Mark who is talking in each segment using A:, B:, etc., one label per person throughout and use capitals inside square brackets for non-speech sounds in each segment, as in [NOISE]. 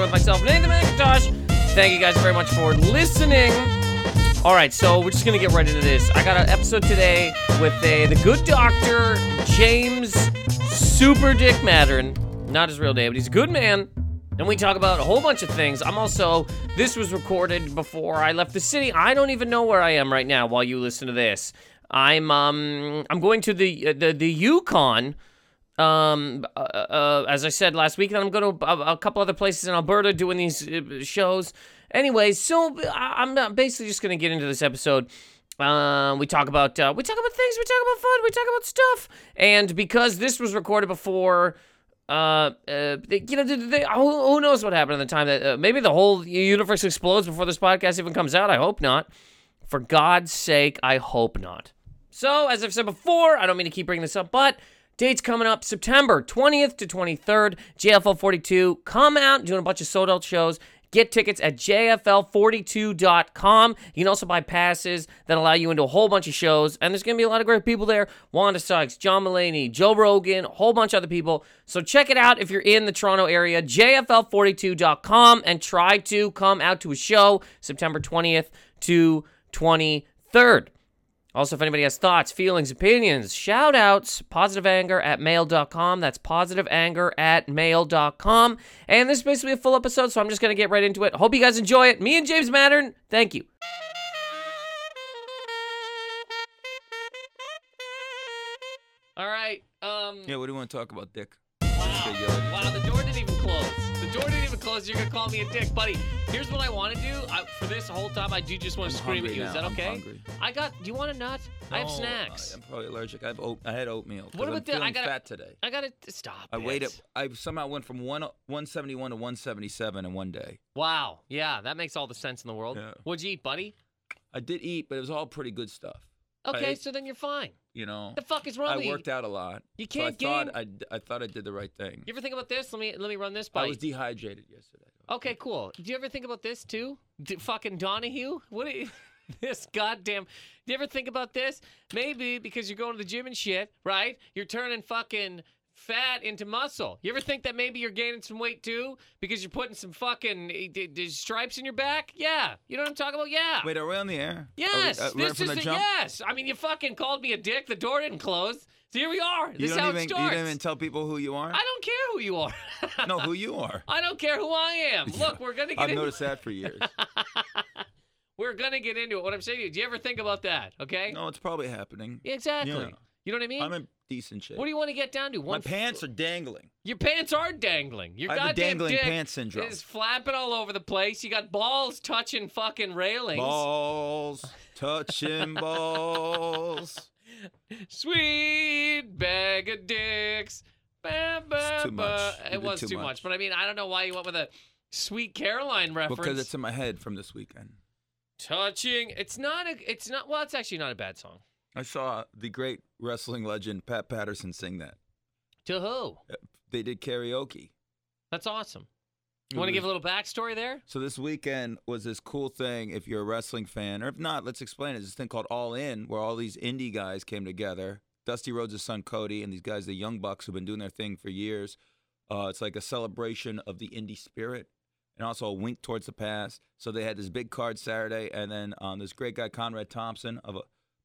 A: Anger with myself, Nathan Macintosh. Thank you guys very much for listening. All right, so we're just gonna get right into this. I got an episode today with a the good doctor James Super Dick Mattern, not his real name, but he's a good man. And we talk about a whole bunch of things. I'm also this was recorded before I left the city. I don't even know where I am right now while you listen to this. I'm um I'm going to the uh, the the Yukon. Um, uh, uh, as I said last week, I'm going to a, a couple other places in Alberta doing these uh, shows. Anyways, so I'm basically just going to get into this episode. Um, we talk about uh, we talk about things, we talk about fun, we talk about stuff, and because this was recorded before, uh, uh, you know, they, they, who, who knows what happened at the time that uh, maybe the whole universe explodes before this podcast even comes out. I hope not. For God's sake, I hope not. So, as I've said before, I don't mean to keep bringing this up, but dates coming up September 20th to 23rd, JFL 42. Come out, doing a bunch of sold out shows. Get tickets at JFL42.com. You can also buy passes that allow you into a whole bunch of shows. And there's going to be a lot of great people there Wanda Sykes, John Mulaney, Joe Rogan, a whole bunch of other people. So check it out if you're in the Toronto area. JFL42.com and try to come out to a show September 20th to 23rd. Also, if anybody has thoughts, feelings, opinions, shout outs, positive anger at mail.com. That's positive anger at mail.com. And this is basically a full episode, so I'm just going to get right into it. Hope you guys enjoy it. Me and James Mattern, thank you. All right. Um,
B: Yeah, what do you want to talk about, Dick?
A: Wow. Wow, the door didn't even close. The door didn't even close. You're gonna call me a dick, buddy. Here's what I want to do. I, for this whole time, I do just want
B: I'm
A: to scream at you. Is
B: now.
A: that
B: I'm
A: okay?
B: hungry.
A: I got. Do you want a nut? I have
B: No,
A: snacks.
B: I, am probably allergic. I have oat, I had oatmeal. 'cause
A: What
B: I'm
A: about the- I gotta-
B: fat today.
A: I gotta stop.
B: I
A: it.
B: weighed it. I somehow went from one 171 to 177 in one day.
A: Wow. Yeah, that makes all the sense in the world.
B: Yeah.
A: What'd you eat, buddy?
B: I did eat, but it was all pretty good stuff.
A: Okay,
B: I-
A: so then you're fine.
B: You know,
A: The fuck is wrong
B: I worked out a lot.
A: You
B: so I
A: can't
B: thought I, I thought I did the right thing.
A: You ever think about this? Let me let me run this by
B: I
A: you.
B: was dehydrated yesterday.
A: Okay, cool. Do you ever think about this too? D- fucking Donahue? What are you, [LAUGHS] this goddamn. Do you ever think about this? Maybe because you're going to the gym and shit, right? You're turning fucking fat into muscle. You ever think that maybe you're gaining some weight too because you're putting some fucking eh, d- d- stripes in your back? Yeah. You know what I'm talking about? Yeah.
B: Wait, are we on the air? Are we-
A: yes.
B: uh,
A: this is
B: the
A: a- yes. I mean, you fucking called me a dick. The door didn't close. So here we are.
B: You
A: This is
B: don't
A: how
B: even
A: it
B: you don't even tell people who you are.
A: I don't care who you are. [LAUGHS]
B: no, who you are.
A: I don't care who I am. [LAUGHS] Look, we're gonna get
B: I've
A: into
B: noticed that for years. [LAUGHS]
A: We're gonna get into it. What I'm saying to you, do you ever think about that? Okay.
B: no, it's probably happening.
A: Exactly.
B: Yeah.
A: You know what I mean?
B: I'm in decent shape.
A: what do you want to get down to? One My
B: pants are dangling.
A: Your pants are dangling. Your
B: I have
A: goddamn
B: dangling
A: dick
B: pants syndrome.
A: is flapping all over the place. You got balls touching fucking railings.
B: Balls, touching [LAUGHS] balls.
A: Sweet bag of dicks. Ba, ba,
B: It's too much. You
A: It was
B: too
A: too much.
B: much.
A: but I mean, I don't know why you went with a Sweet Caroline reference.
B: Because it's in my head from this weekend.
A: touching. It's not a. It's not. Well, it's actually not a bad song.
B: I saw the great wrestling legend Pat Patterson sing that.
A: To who?
B: They did karaoke.
A: That's awesome. You want to give a little backstory there?
B: So this weekend was this cool thing. If you're a wrestling fan, or if not, let's explain it. This thing called All In, where all these indie guys came together. Dusty Rhodes' son Cody and these guys, the Young Bucks, who've been doing their thing for years. Uh, it's like a celebration of the indie spirit and also a wink towards the past. So they had this big card Saturday, and then um, this great guy Conrad Thompson of a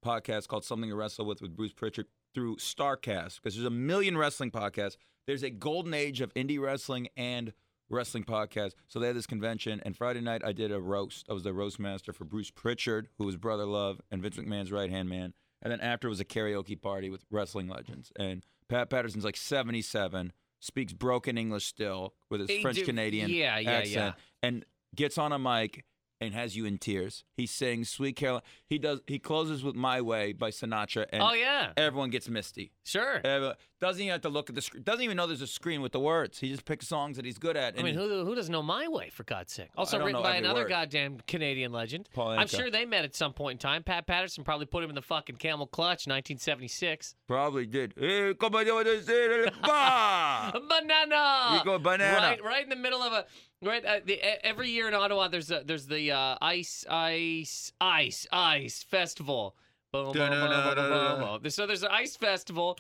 B: podcast called Something to Wrestle with with Bruce Pritchard through Starcast because there's a million wrestling podcasts. There's a golden age of indie wrestling and wrestling podcasts. So they had this convention, and Friday night I did a roast. I was the roast master for Bruce Pritchard, who was Brother Love and Vince McMahon's right hand man. And then after was a karaoke party with wrestling legends. And Pat Patterson's like 77, speaks broken English still with his French Canadian
A: yeah, yeah,
B: accent, and gets on a mic and has you in tears. He sings "Sweet Caroline." He does. He closes with "My Way" by Sinatra, and
A: oh yeah,
B: everyone gets misty.
A: sure.
B: Everyone- doesn't even have to look at the screen. Doesn't even know there's a screen with the words. He just picks songs that he's good at.
A: I
B: and
A: mean,
B: he-
A: who who doesn't know My Way for God's sake? Also
B: don't
A: written
B: know
A: by
B: every
A: another
B: word.
A: goddamn Canadian legend.
B: Paul
A: I'm
B: Anka.
A: sure they met at some point in time. Pat Patterson probably put him in the fucking camel clutch, 1976.
B: probably did. Come on, [LAUGHS] bah!
A: Banana.
B: You go banana.
A: Right, right in the middle of a right. Uh, the, every year in Ottawa, there's a, there's the uh, ice, ice, ice, ice festival. Boom, boom, boom, boom, boom, boom, boom. So there's an ice festival,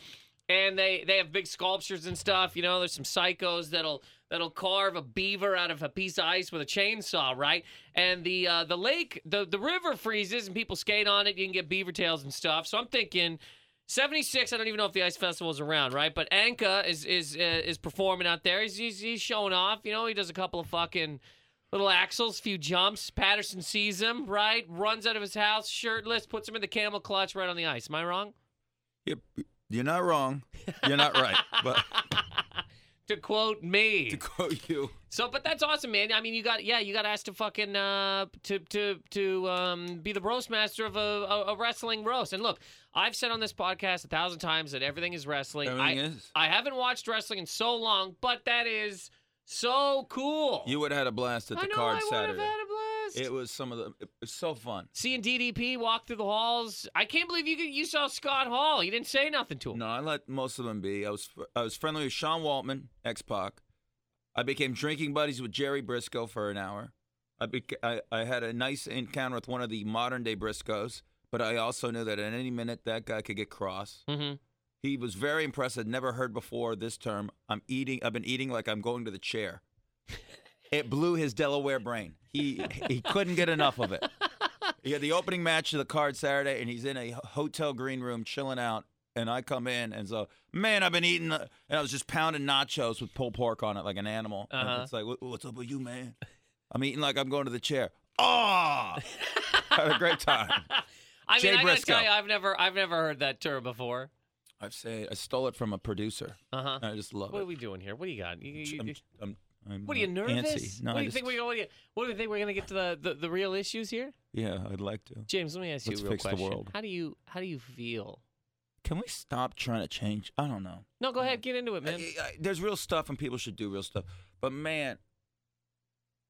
A: and they they have big sculptures and stuff. You know, there's some psychos that'll that'll carve a beaver out of a piece of ice with a chainsaw, right? And the uh, the lake, the the river freezes, and people skate on it. You can get beaver tails and stuff. So I'm thinking. 76. I don't even know if the ice festival is around, right? But Anka is is uh, is performing out there. He's, he's he's showing off. You know, he does a couple of fucking little axles, few jumps. Patterson sees him, right? Runs out of his house, shirtless, puts him in the camel clutch right on the ice. Am I wrong?
B: You're, you're not wrong. You're not right. But [LAUGHS]
A: to quote me.
B: to quote you,
A: So, but that's awesome, man. I mean, you got yeah, you got asked to fucking uh, to to to um, be the roast master of a, a, a wrestling roast. And look, I've said on this podcast a thousand times that everything is wrestling.
B: everything
A: I
B: is.
A: I haven't watched wrestling in so long, but that is so cool.
B: You would have had a blast at
A: I
B: the
A: know
B: card
A: I would have
B: Saturday.
A: had a blast.
B: It was some of the. It was so fun.
A: Seeing DDP walk through the halls, I can't believe you you saw Scott Hall. You didn't say nothing to him.
B: No, I let most of them be. I was I was friendly with Sean Waltman, X Pac. I became drinking buddies with Jerry Brisco for an hour. I, beca- I I had a nice encounter with one of the modern day Briscoes, but I also knew that at any minute that guy could get cross.
A: Mm-hmm.
B: He was very impressed. I'd never heard before this term. I'm eating. I've been eating like I'm going to the chair. [LAUGHS] It blew his Delaware brain. He he couldn't get enough of it. He had the opening match of the card Saturday, and he's in a hotel green room chilling out. And I come in, and so man, I've been eating, and I was just pounding nachos with pulled pork on it like an animal.
A: Uh-huh.
B: it's like, what's up with you, man? I'm eating like I'm going to the chair. Ah, [LAUGHS] had a great time.
A: I
B: Jay
A: mean, I gotta
B: Briscoe.
A: tell you, I've never I've never heard that term before.
B: I've say I stole it from a producer.
A: Uh huh.
B: I just love it.
A: What are we doing here? What do you got? You- you-
B: I'm,
A: you-
B: I'm, I'm,
A: what are you
B: uh,
A: nervous?
B: antsy. No,
A: what do
B: I
A: you think we're going? What do you think we're going to get to the, the, the real issues here?
B: Yeah, I'd like to.
A: James, let me ask you
B: Let's
A: a real
B: fix the
A: question.
B: world.
A: How do you how do you feel?
B: Can we stop trying to change? I don't know.
A: No, go ahead, get into it, man.
B: I- I- there's real stuff, and people should do real stuff. But man,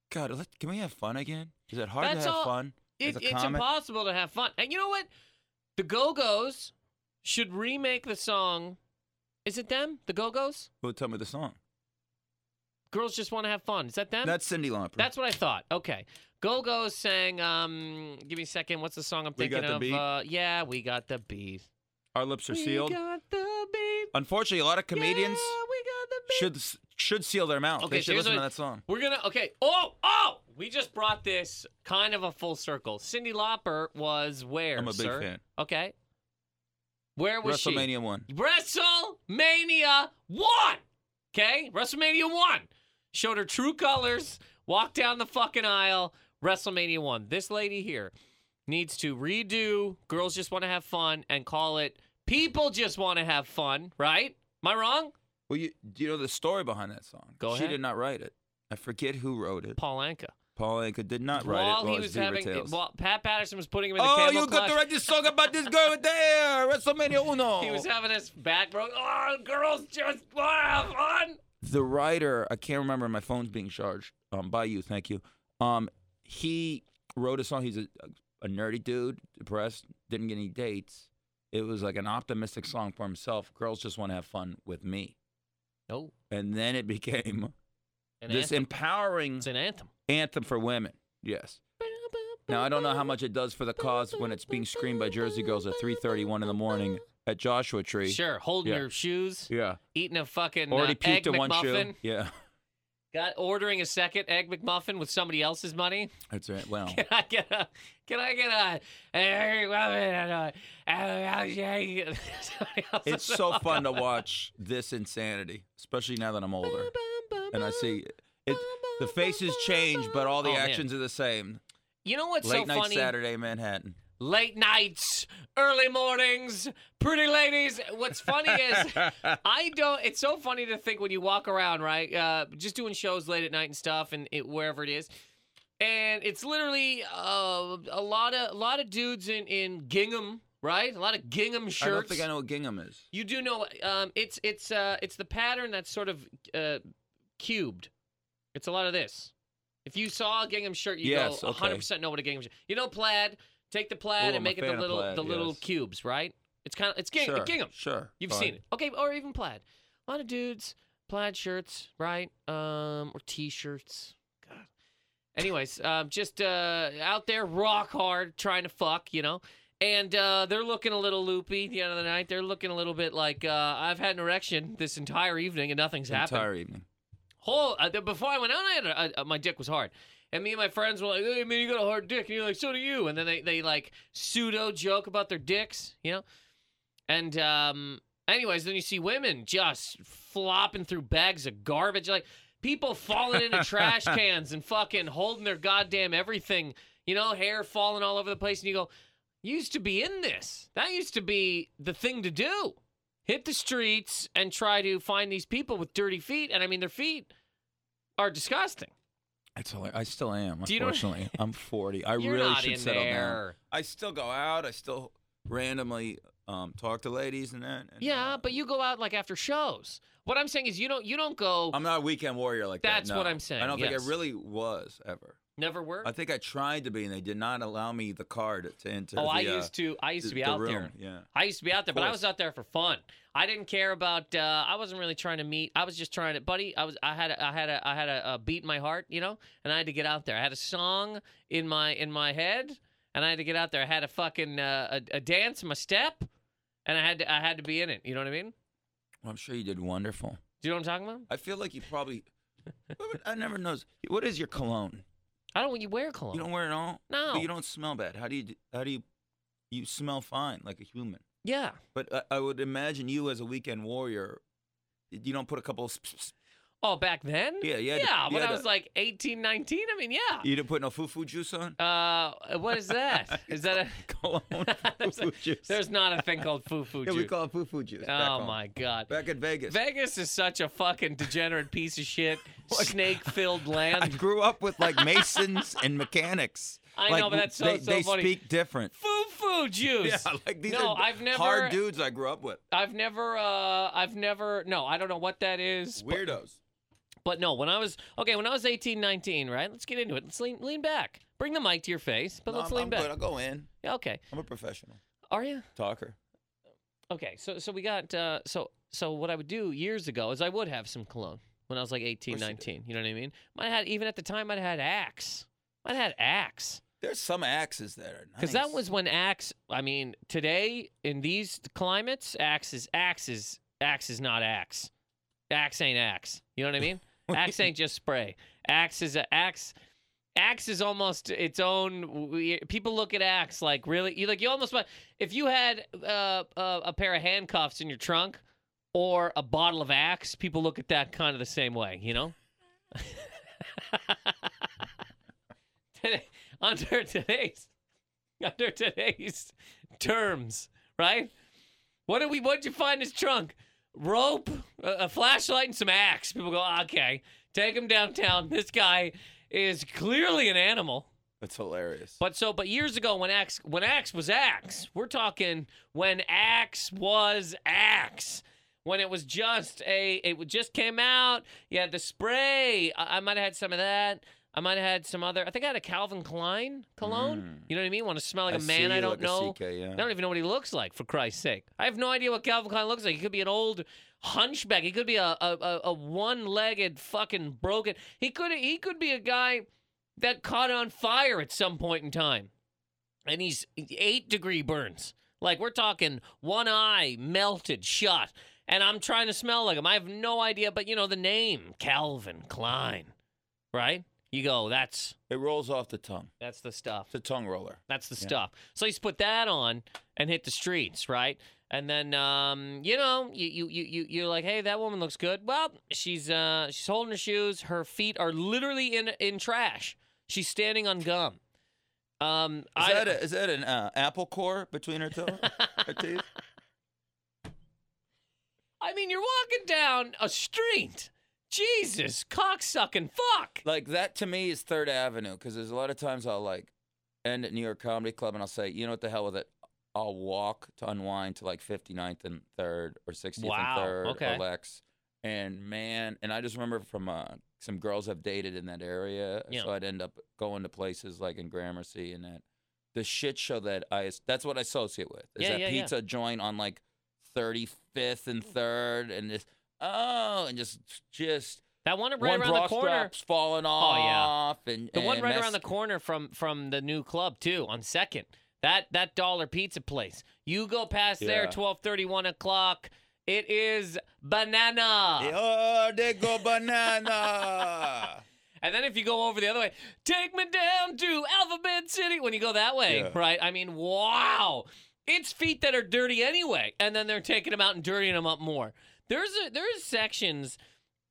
B: God, let, can we have fun again? Is it hard
A: That's
B: to have
A: all-
B: fun?
A: It, it's
B: comic?
A: impossible to have fun. And you know what? The Go Go's should remake the song. Is it them? The Go Go's?
B: Who tell me the song?
A: Girls just want to have fun. Is that them?
B: That's Cyndi Lauper.
A: That's what I thought. Okay. Go Go's sang. Um, give me a second. What's the song I'm
B: We
A: thinking
B: Got the
A: of?
B: Beat?
A: Uh, yeah, we got the beat.
B: Our lips are sealed.
A: we
B: sealed.
A: got the beat.
B: Unfortunately, a lot of comedians
A: Yeah, we got the
B: should should seal their mouth.
A: Okay,
B: they should listen to that song.
A: We're gonna okay. Oh, oh! We just brought this kind of a full circle. Cyndi Lauper was where?
B: I'm a big
A: sir?
B: fan.
A: Okay. Where was she?
B: WrestleMania one.
A: WrestleMania one. Okay, WrestleMania one showed her true colors. Walked down the fucking aisle. WrestleMania one. This lady here needs to redo "Girls Just Want to Have Fun" and call it "People Just Want to Have Fun." Right? Am I wrong?
B: Well, you do you know the story behind that song?
A: Go
B: she
A: ahead.
B: did not write it. I forget who wrote it.
A: Paul Anka.
B: Paul Anka did not write
A: While
B: it.
A: he was having,
B: Tales.
A: while Pat Patterson was putting him in the
B: Oh, you got to write this song about this girl right there. WrestleMania [LAUGHS] Uno.
A: he was having his back broke. Oh, girls just want to have fun.
B: the writer, I can't remember. My phone's being charged. Um, by you, thank you. Um, he wrote a song. He's a, a nerdy dude, depressed, didn't get any dates. It was like an optimistic song for himself. Girls just want to have fun with me,
A: No,
B: and then it became
A: an
B: this
A: anthem.
B: empowering
A: It's an anthem.
B: Anthem for women. Yes. Now I don't know how much it does for the cause when it's being screamed by Jersey girls at 3:31 in the morning at Joshua Tree.
A: Sure, holding
B: Yeah.
A: your shoes,
B: Yeah.
A: eating a fucking
B: Already
A: uh, egg
B: puked in one
A: McMuffin.
B: shoe. Yeah.
A: Got ordering a second egg McMuffin with somebody else's money.
B: That's right. [LAUGHS] Well.
A: Can I get a? Can I get a? egg McMuffin and [LAUGHS] somebody else's
B: It's so fun to watch this insanity, especially now that I'm older. And I see it. The faces change, but all the
A: Oh, man.
B: actions are the same.
A: You know what's funny.
B: Late
A: so
B: night
A: funny?
B: Saturday Manhattan.
A: late nights, early mornings, pretty ladies. What's funny is [LAUGHS] I don't. It's so funny to think when you walk around, right? Uh, just doing shows late at night and stuff, and it, wherever it is, and it's literally uh, a lot of a lot of dudes in in gingham, right? A lot of gingham shirts.
B: I don't think I know what gingham is.
A: You do know um, it's it's uh, it's the pattern that's sort of uh, cubed. It's a lot of this. If you saw a gingham shirt, you
B: Yes,
A: go
B: okay.
A: 100% know what a gingham shirt. You know plaid. Take the plaid
B: Ooh,
A: and make it the little
B: plaid,
A: the little cubes, right? It's kind of it's ging-
B: Sure.
A: gingham.
B: Sure.
A: You've
B: Fine.
A: seen it, okay? Or even plaid. A lot of dudes plaid shirts, right? Um, or t-shirts. God. Anyways, [LAUGHS] um, just uh, out there, rock hard, trying to fuck, you know. and uh, they're looking a little loopy. At the end of the night, they're looking a little bit like uh, I've had an erection this entire evening and nothing's happened.
B: Entire evening.
A: Whole uh, before I went out, I had a, a, my dick was hard, and me and my friends were like, "Hey, man, you got a hard dick," and you're like, "So do you." And then they they like pseudo joke about their dicks, you know. And um, anyways, then you see women just flopping through bags of garbage, like people falling into trash [LAUGHS] cans and fucking holding their goddamn everything, you know, hair falling all over the place, and you go, used to be in this. That used to be the thing to do." Hit the streets and try to find these people with dirty feet. And I mean, their feet are disgusting.
B: It's hilarious. I still am.
A: Do you know-
B: Unfortunately, I'm 40. I [LAUGHS] really should settle down.
A: there.
B: I still go out. I still randomly um, talk to ladies and that. and,
A: Yeah,
B: uh,
A: but you go out like after shows. What I'm saying is, you don't you don't go.
B: I'm not a weekend warrior like
A: That's
B: that.
A: what
B: no.
A: I'm saying,
B: I don't think
A: yes.
B: I really was ever.
A: Never were.
B: I think I tried to be, and they did not allow me the card to enter.
A: oh,
B: the,
A: I
B: uh,
A: used to. I used
B: the-
A: to be
B: the
A: out
B: room.
A: there.
B: Yeah.
A: I used to be out there, but I was out there for fun. I didn't care about. Uh, I wasn't really trying to meet. I was just trying to, buddy. I was. I had. A, I had. A, I had a, a beat in my heart, you know, and I had to get out there. I had a song in my in my head, and I had to get out there. I had a fucking uh, a, a dance, my step, and I had to. I had to be in it. You know what I mean?
B: Well, I'm sure you did wonderful.
A: Do you know what I'm talking about?
B: I feel like you probably. [LAUGHS] I never knows. What is your cologne?
A: I don't. You wear cologne.
B: You don't wear it all.
A: No.
B: But you don't smell bad. How do you? How do you? You smell fine, like a human.
A: Yeah.
B: But I, I would imagine you as a weekend warrior. You don't put a couple. Of
A: Oh, back then?
B: Yeah,
A: yeah.
B: yeah.
A: when I was like 18, 19. I mean, yeah.
B: you didn't put no fufu juice on.
A: Uh, what is that? [LAUGHS] Is that a? [LAUGHS]
B: Cologne [LAUGHS]
A: There's, a-
B: juice.
A: there's not a thing called fufu
B: yeah, we call it fufu juice.
A: Oh
B: home.
A: my god.
B: Back in Vegas.
A: Vegas is such a fucking degenerate piece of shit, snake-filled land.
B: I grew up with like masons and mechanics.
A: I
B: like,
A: know, but that's so-
B: they,
A: so
B: they
A: funny.
B: speak different.
A: Fufu juice.
B: Yeah, like these
A: No,
B: are
A: I've never-
B: hard dudes I grew up with.
A: I've never, uh, I've never, no, I don't know what that is.
B: Weirdos.
A: But no, when I was okay, when I was 18, 19, right? Let's get into it. Let's lean, lean back. Bring the mic to your face, but
B: No,
A: let's
B: I'm,
A: lean
B: I'm
A: back.
B: good. I'll go in.
A: Yeah, okay.
B: I'm a professional
A: Are you?
B: talker.
A: Okay, so so we got uh, so so what I would do years ago is I would have some cologne when I was like 18,
B: course you
A: 19. You know what I mean? Might have had even at the time I'd had Axe. I'd had Axe
B: There's some axes that are nice.
A: because that was when Axe. I mean, today in these climates, Axe is Axe is Axe is not Axe. Axe ain't Axe. You know what I mean? Axe ain't just spray. Axe is a Axe. Axe is almost its own. People look at Axe like really. You like you almost. If you had uh, uh, a pair of handcuffs in your trunk or a bottle of Axe, people look at that kind of the same way. You know. [LAUGHS] Under today's under today's terms, right? What did we? What did you find in his trunk? Rope, a, a flashlight, and some axe. People go, okay, take him downtown. This guy is clearly an animal.
B: That's hilarious.
A: But so, but years ago when axe when axe was axe, we're talking when axe was axe. When it was just a, it just came out. You had the spray. I, I might have had some of that. I might have had some other. I think I had a Calvin Klein cologne.
B: Mm.
A: You know what I mean? Want to smell like
B: I
A: a man I don't
B: like
A: know.
B: CK, yeah.
A: I don't even know what he looks like, for Christ's sake. I have no idea what Calvin Klein looks like. He could be an old hunchback. He could be a a, a, a one-legged fucking broken. He could he could be a guy that caught on fire at some point in time, and he's eight degree burns. Like we're talking one eye melted, shut, and I'm trying to smell like him. I have no idea, but you know the name Calvin Klein, right? You go, that's
B: It rolls off the tongue.
A: that's the stuff.
B: It's a tongue roller.
A: That's the stuff. So he's put that on and hit the streets, right? And then, um, you know, you, you you you you're like, hey, that woman looks good. Well, she's uh she's holding her shoes. Her feet are literally in in trash. She's standing on gum. Um,
B: Is
A: I,
B: that a, is that an uh, apple core between her toe? her teeth? [LAUGHS]
A: I mean, you're walking down a street. Jesus, cocksucking fuck.
B: Like that to me is Third Avenue because there's a lot of times I'll like end at New York Comedy Club and I'll say, you know what the hell with it. I'll walk to unwind to like 59th and Third or 60th
A: Wow,
B: and Third
A: okay.
B: or Lex. And man, and I just remember from uh, some girls I've dated in that area,
A: Yeah.
B: so I'd end up going to places like in Gramercy and that. The shit show that I that's what I associate with is
A: Yeah,
B: that
A: yeah,
B: pizza joint on like 35th and Third and this oh and just just
A: That one right
B: one
A: around the corner.
B: strap's falling
A: Oh, yeah.
B: and
A: The one right
B: mess-
A: around the corner from from the new club too, on Second. That that dollar pizza place. You go past there,
B: Yeah.
A: 12:30, 1 o'clock. It is banana.
B: Oh, they go banana. [LAUGHS]
A: And then if you go over the other way, take me down to Alphabet City. When you go that way,
B: Yeah.
A: right? I mean, wow. It's feet that are dirty anyway, and then they're taking them out and dirtying them up more. There's a, there's sections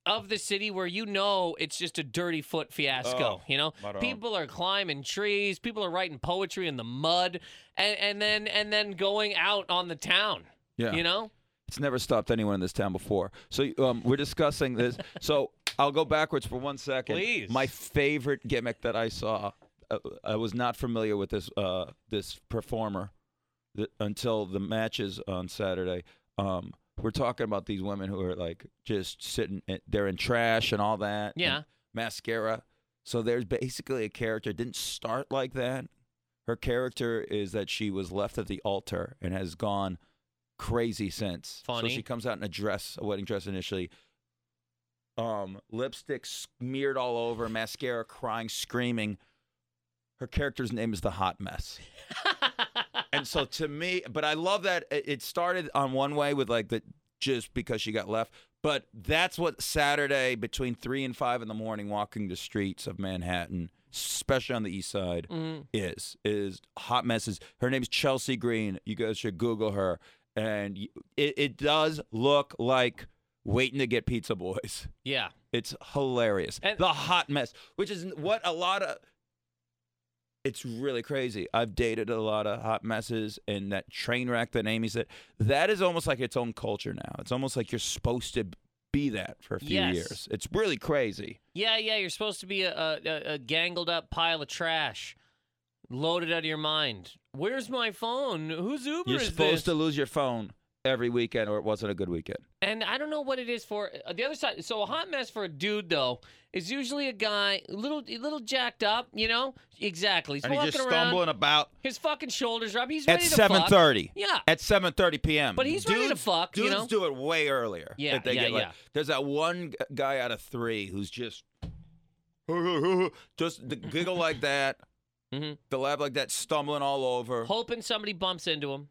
A: of the city where you know it's just a dirty foot fiasco.
B: Oh,
A: you know, people are climbing trees, people are writing poetry in the mud, and, and then and then going out on the town.
B: Yeah.
A: You know,
B: It's never stopped anyone in this town before. So um, we're discussing this. [LAUGHS] So I'll go backwards for one second.
A: Please.
B: My favorite gimmick that I saw. Uh, I was not familiar with this uh, this performer th- until the matches on Saturday. Um, we're talking about these women who are like just sitting. in- They're in trash and all that.
A: Yeah.
B: mascara. So there's basically a character didn't start like that. Her character is that she was left at the altar and has gone crazy since.
A: Funny.
B: So she comes out in a dress, a wedding dress initially. Um, lipstick smeared all over, mascara, crying, screaming. Her character's name is the Hot Mess. [LAUGHS] and so to me, but I love that it started on one way with like the just because she got left. But that's what Saturday between three and five in the morning, walking the streets of Manhattan, especially on the east side,
A: Mhm.
B: is is hot messes. Her name's Chelsea Green. You guys should Google her, and it, it does look like waiting to get Pizza Boys.
A: yeah.
B: It's hilarious.
A: And-
B: the hot mess, which is what a lot of. It's really crazy. I've dated a lot of hot messes, and that train wreck that Amy said, that is almost like its own culture now. It's almost like you're supposed to be that for a few
A: Yes.
B: years. It's really crazy.
A: Yeah, yeah, you're supposed to be a, a, a- gangled up pile of trash, loaded out of your mind. Where's my phone? Whose Uber is You're
B: supposed
A: this?
B: to lose your phone every weekend, or it wasn't a good weekend.
A: And I don't know what it is for uh, the other side. So a hot mess for a dude though is usually a guy, little, little jacked up. You know, exactly. He's
B: And he's
A: walking
B: just
A: around,
B: stumbling about
A: his fucking shoulders are up. He's
B: at
A: ready to
B: seven
A: fuck.
B: thirty.
A: Yeah.
B: At seven thirty p.m.
A: But he's ready to
B: Dudes-
A: fuck, you
B: Dudes
A: know?
B: do it way earlier.
A: Yeah,
B: they
A: yeah,
B: get like,
A: yeah.
B: There's that one guy out of three who's just [LAUGHS] just the giggle like that,
A: Mhm.
B: the laugh like that, stumbling all over.
A: Hoping somebody bumps into him.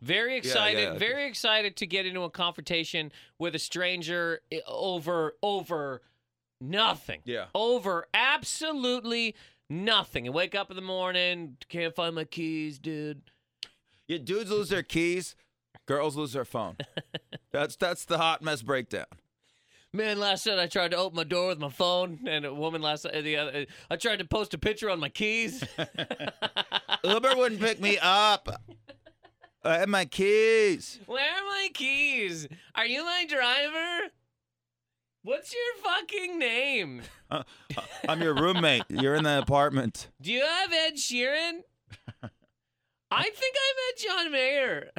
A: Very excited,
B: yeah.
A: very excited to get into a confrontation with a stranger eh, over over nothing.
B: Yeah.
A: Over absolutely nothing. And wake up in the morning, can't find my keys, dude.
B: Yeah, dudes lose their keys, girls lose their phone. [LAUGHS] that's that's the hot mess breakdown.
A: Man, last night I tried to open my door with my phone, and a woman last night, the other, I tried to post a picture on my keys. [LAUGHS]
B: Uber wouldn't pick me up. I have my keys.
A: Where are my keys? Are you my driver? What's your fucking name? [LAUGHS]
B: Uh, uh, I'm your roommate. You're in the apartment.
A: Do you have Ed Sheeran? [LAUGHS] I think I met John Mayer,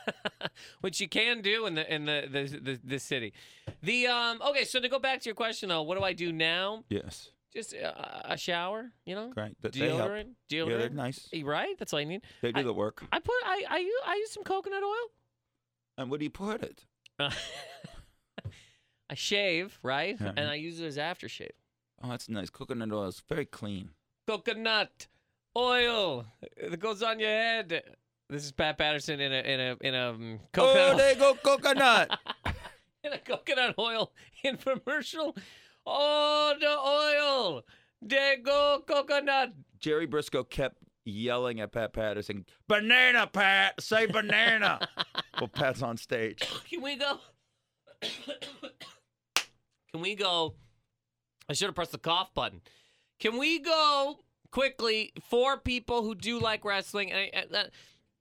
A: [LAUGHS] which you can do in the in the the, the the city. The um okay, so to go back to your question though, what do I do now?
B: Yes.
A: Just uh, a shower, you know,
B: Great. They help.
A: deodorant,
B: Yeah, they're nice.
A: Eh, Right, that's all you need.
B: They do
A: I-
B: the work.
A: I put I I use, I use some coconut oil.
B: And where do you put it? [LAUGHS]
A: I shave right,
B: Uh-huh.
A: and I use it as aftershave.
B: Oh, that's nice. Coconut oil is very clean.
A: coconut oil that goes on your head. This is Pat Patterson in a in a in a um,
B: Oh,
A: coconut
B: there you go, coconut. [LAUGHS]
A: in a coconut oil infomercial. Oh, the oil. They go coconut.
B: Jerry Brisco kept yelling at Pat Patterson, "Banana, Pat! Say banana!" [LAUGHS] well, Pat's on stage.
A: Can we go? Can we go? I should have pressed the cough button. Can we go quickly for people who do like wrestling? And, I, and-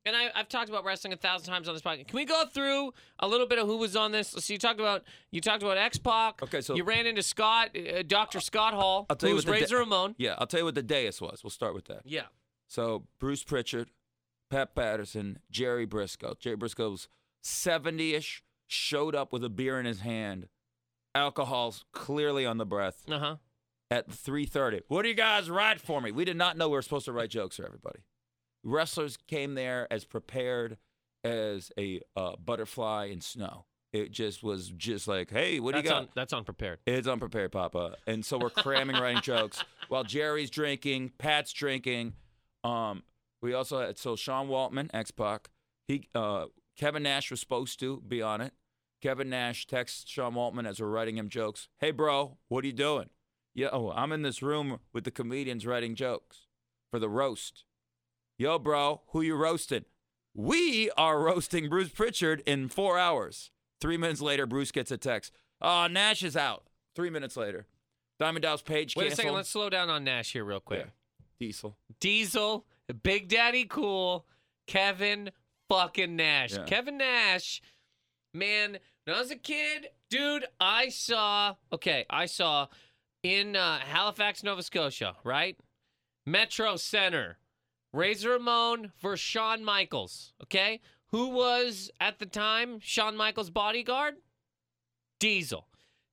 A: and I, I've talked about wrestling a thousand times on this podcast. Can we go through a little bit of who was on this? So you talked about you talked about X Pac.
B: Okay, so-
A: you ran into Scott, uh, Doctor Scott Hall,
B: I'll tell you
A: who's
B: what the
A: Razor
B: da-
A: Ramon.
B: Yeah, I'll tell you what the dais was. We'll start with that.
A: Yeah.
B: So Bruce Pritchard, Pat Patterson, Jerry Brisco. Jerry Brisco's 70-ish, showed up with a beer in his hand, alcohol's clearly on the breath
A: Uh huh.
B: at 3:30. What do you guys write for me? We did not know we were supposed to write jokes for everybody. Wrestlers came there as prepared as a uh, butterfly in snow. It just was just like, hey, what do you got?
A: un- that's unprepared.
B: It's unprepared, Papa. And so we're cramming writing [LAUGHS] jokes while Jerry's drinking, Pat's drinking. Um, We also had so Sean Waltman, X Pac. He uh, Kevin Nash was supposed to be on it. Kevin Nash texts Sean Waltman as we're writing him jokes. Hey, bro, what are you doing? Yeah, oh, I'm in this room with the comedians writing jokes for the roast. Yo, bro, who you roasting? We are roasting Bruce Pritchard in four hours. Three minutes later, Bruce gets a text. Oh, Nash is out. Three minutes later, Diamond Dallas Page
A: Wait a second. Let's slow down on Nash here real quick.
B: Yeah. Diesel.
A: Diesel, Big Daddy Cool, Kevin fucking Nash.
B: Yeah.
A: Kevin Nash, man, when I was a kid, dude, I saw, okay, I saw in uh, Halifax, Nova Scotia, right? Metro Center, Razor Ramon versus Shawn Michaels, okay? Who was at the time Shawn Michaels' bodyguard? Diesel.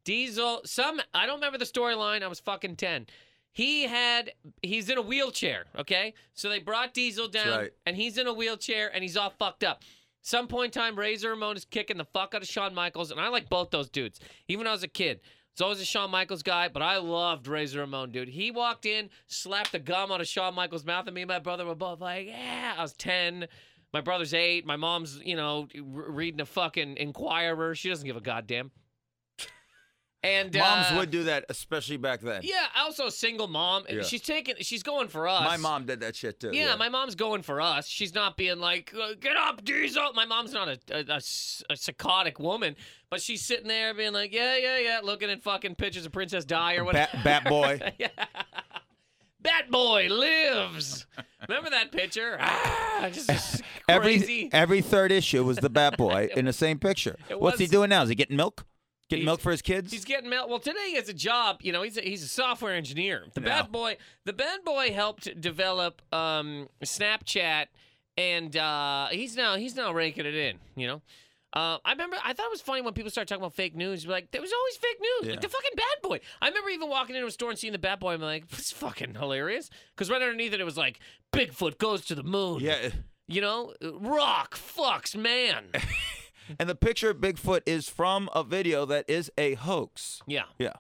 A: Diesel, some, I don't remember the storyline. I was fucking 10. He had, he's in a wheelchair, okay? So they brought Diesel down,
B: right.
A: and he's in a wheelchair, and he's all fucked up. Some point in time, Razor Ramon is kicking the fuck out of Shawn Michaels, and I like both those dudes. Even when I was a kid. I was always a Shawn Michaels guy, but I loved Razor Ramon, dude. He walked in, slapped the gum out of Shawn Michaels' mouth, and me and my brother were both like, yeah. I was 10. My brother's eight. My mom's, you know, reading a fucking Inquirer. She doesn't give a goddamn. And
B: Moms
A: uh,
B: would do that, especially back then.
A: yeah, also a single mom.
B: Yeah.
A: She's taking, she's going for us.
B: My mom did that shit too.
A: Yeah, my mom's going for us. She's not being like, "Uh, get up, Diesel. My mom's not a a psychotic woman, but she's sitting there being like, yeah, yeah, yeah, looking at fucking pictures of Princess Di or whatever.
B: Bat, Bat Boy. [LAUGHS]
A: yeah. Bat Boy lives. Remember that picture? Ah, just [LAUGHS] just crazy.
B: Every every third issue was the Bat Boy [LAUGHS] in the same picture. What's he doing now? Is he getting milk? Getting
A: He's-
B: milk for his kids?
A: He's getting milk. Well, today he has a job. You know, he's a, he's a software engineer. The
B: Yeah.
A: bad boy, the bad boy helped develop um, Snapchat, and uh, he's now he's now raking it in. You know, uh, I remember I thought it was funny when people started talking about fake news. Like, there was always fake news. Like the fucking bad boy. I remember even walking into a store and seeing the bad boy. I'm like, this fucking hilarious. Because right underneath it, it was like, Bigfoot goes to the moon.
B: yeah.
A: You know, rock fucks man. [LAUGHS]
B: And the picture of Bigfoot is from a video that is a hoax.
A: Yeah.
B: Yeah.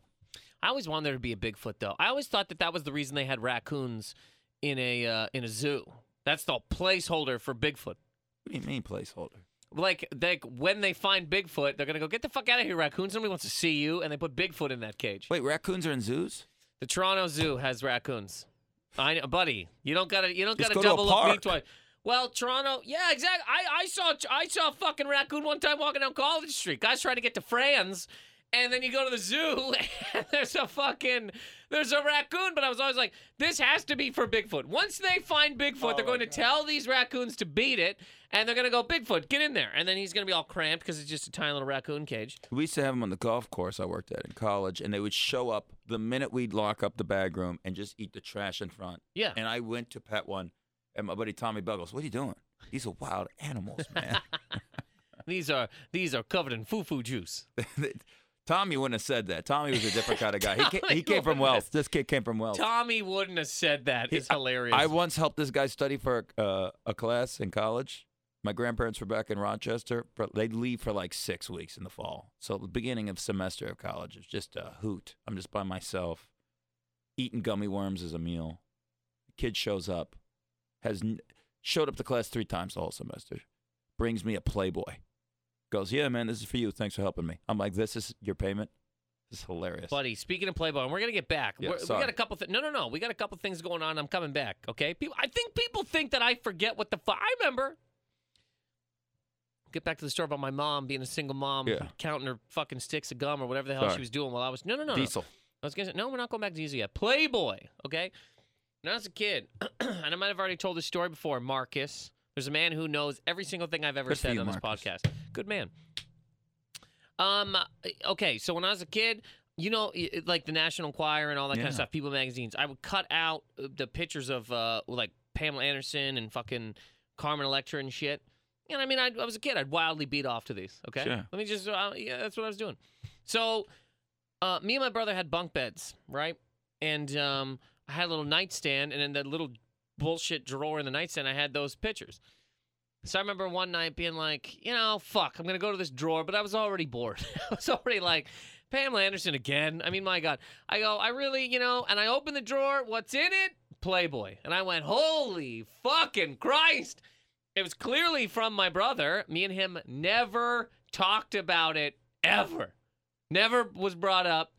A: I always wanted there to be a Bigfoot though. I always thought that that was the reason they had raccoons in a uh, in a zoo. That's the placeholder for Bigfoot.
B: What do you mean placeholder?
A: Like like when they find Bigfoot, they're gonna go get the fuck out of here, raccoons. Nobody wants to see you, and they put Bigfoot in that cage.
B: Wait, raccoons are in zoos?
A: The Toronto Zoo has raccoons. I know, buddy. You don't gotta you don't
B: Just
A: gotta
B: go to a
A: double look me
B: park.
A: twice. Well, Toronto, yeah, exactly. I, I saw I saw a fucking raccoon one time walking down College Street. Guys trying to get to Fran's, and then you go to the zoo, [LAUGHS] and there's a fucking there's a raccoon. But I was always like, this has to be for Bigfoot. Once they find Bigfoot, they're oh going to tell these raccoons to beat it, and they're gonna go Bigfoot, get in there, and then he's gonna be all cramped because it's just a tiny little raccoon cage.
B: We used to have them on the golf course I worked at in college, and they would show up the minute we'd lock up the bag room and just eat the trash in front.
A: Yeah.
B: And I went to pet one, and my buddy Tommy Buggles, what are you doing? These are wild animals, man. [LAUGHS]
A: These are these are covered in foo foo juice. [LAUGHS]
B: Tommy wouldn't have said that. Tommy was a different kind of guy. He, [LAUGHS] ca- he came from wealth. This kid came from wealth.
A: Tommy wouldn't have said that. It's hilarious.
B: I once helped this guy study for uh, a class in college. My grandparents were back in Rochester. They'd leave for like six weeks in the fall. So the beginning of semester of college is just a hoot. I'm just by myself, eating gummy worms as a meal. Kid shows up, has n- showed up to class three times the whole semester. Brings me a Playboy. Goes, yeah, man, this is for you. Thanks for helping me. I'm like, this is your payment. This is hilarious.
A: Buddy, speaking of Playboy, and we're gonna get back.
B: Yeah,
A: we got a couple. Th- no, no, no. We got a couple things going on. I'm coming back. Okay. People, I think people think that I forget what the fuck. I remember. Get back to the story about my mom being a single mom,
B: Yeah.
A: counting her fucking sticks of gum or whatever the hell
B: Sorry.
A: she was doing while I was. No, no, no, no.
B: Diesel.
A: I was gonna say, no, we're not going back to Diesel yet. Playboy, okay? When I was a kid, [CLEARS THROAT] and I might have already told this story before, Marcus. There's a man who knows every single thing I've ever
B: Good
A: said
B: you,
A: on this
B: Marcus.
A: podcast. Good man. Um. Okay, so when I was a kid, you know, like the National Enquirer and all that kind of stuff, People magazines, I would cut out uh, the pictures of uh like Pamela Anderson and fucking Carmen Electra and shit. And I mean, I, I was a kid. I'd wildly beat off to these. Okay,
B: Sure.
A: let me just. Uh, yeah, that's what I was doing. So uh, me and my brother had bunk beds, right? And um, I had a little nightstand, and in that little bullshit drawer in the nightstand, I had those pictures. So I remember one night being like, you know, fuck, I'm gonna go to this drawer, but I was already bored. [LAUGHS] I was already like, Pamela Anderson again. I mean, my God. I go, I really, you know, and I open the drawer. What's in it? Playboy. And I went, holy fucking Christ. It was clearly from my brother. Me and him never talked about it ever. Never was brought up.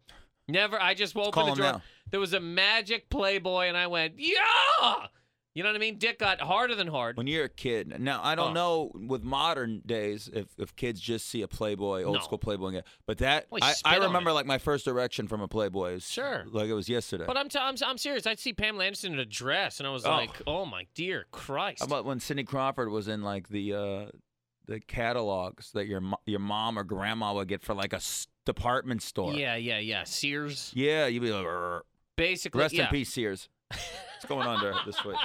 A: Never. I just opened the drawer.
B: now.
A: There was a magic Playboy, and I went, yeah. You know what I mean? Dick got harder than hard.
B: When you're a kid, now I don't
A: Oh.
B: know with modern days if, if kids just see a Playboy, old
A: No.
B: school Playboy, but that
A: Well,
B: I, I remember like my first erection from a Playboy. Is
A: Sure.
B: like it was yesterday.
A: But I'm, t- I'm, I'm serious. I'd see Pamela Anderson in a dress, and I was
B: Oh.
A: like, oh my dear Christ.
B: How about when Cindy Crawford was in like the uh, the catalogs that your your mom or grandma would get for like a s- department store?
A: yeah, yeah, yeah. Sears.
B: Yeah, you'd be like.
A: Basically,
B: rest
A: yeah.
B: in peace, Sears. [LAUGHS] It's going under this week.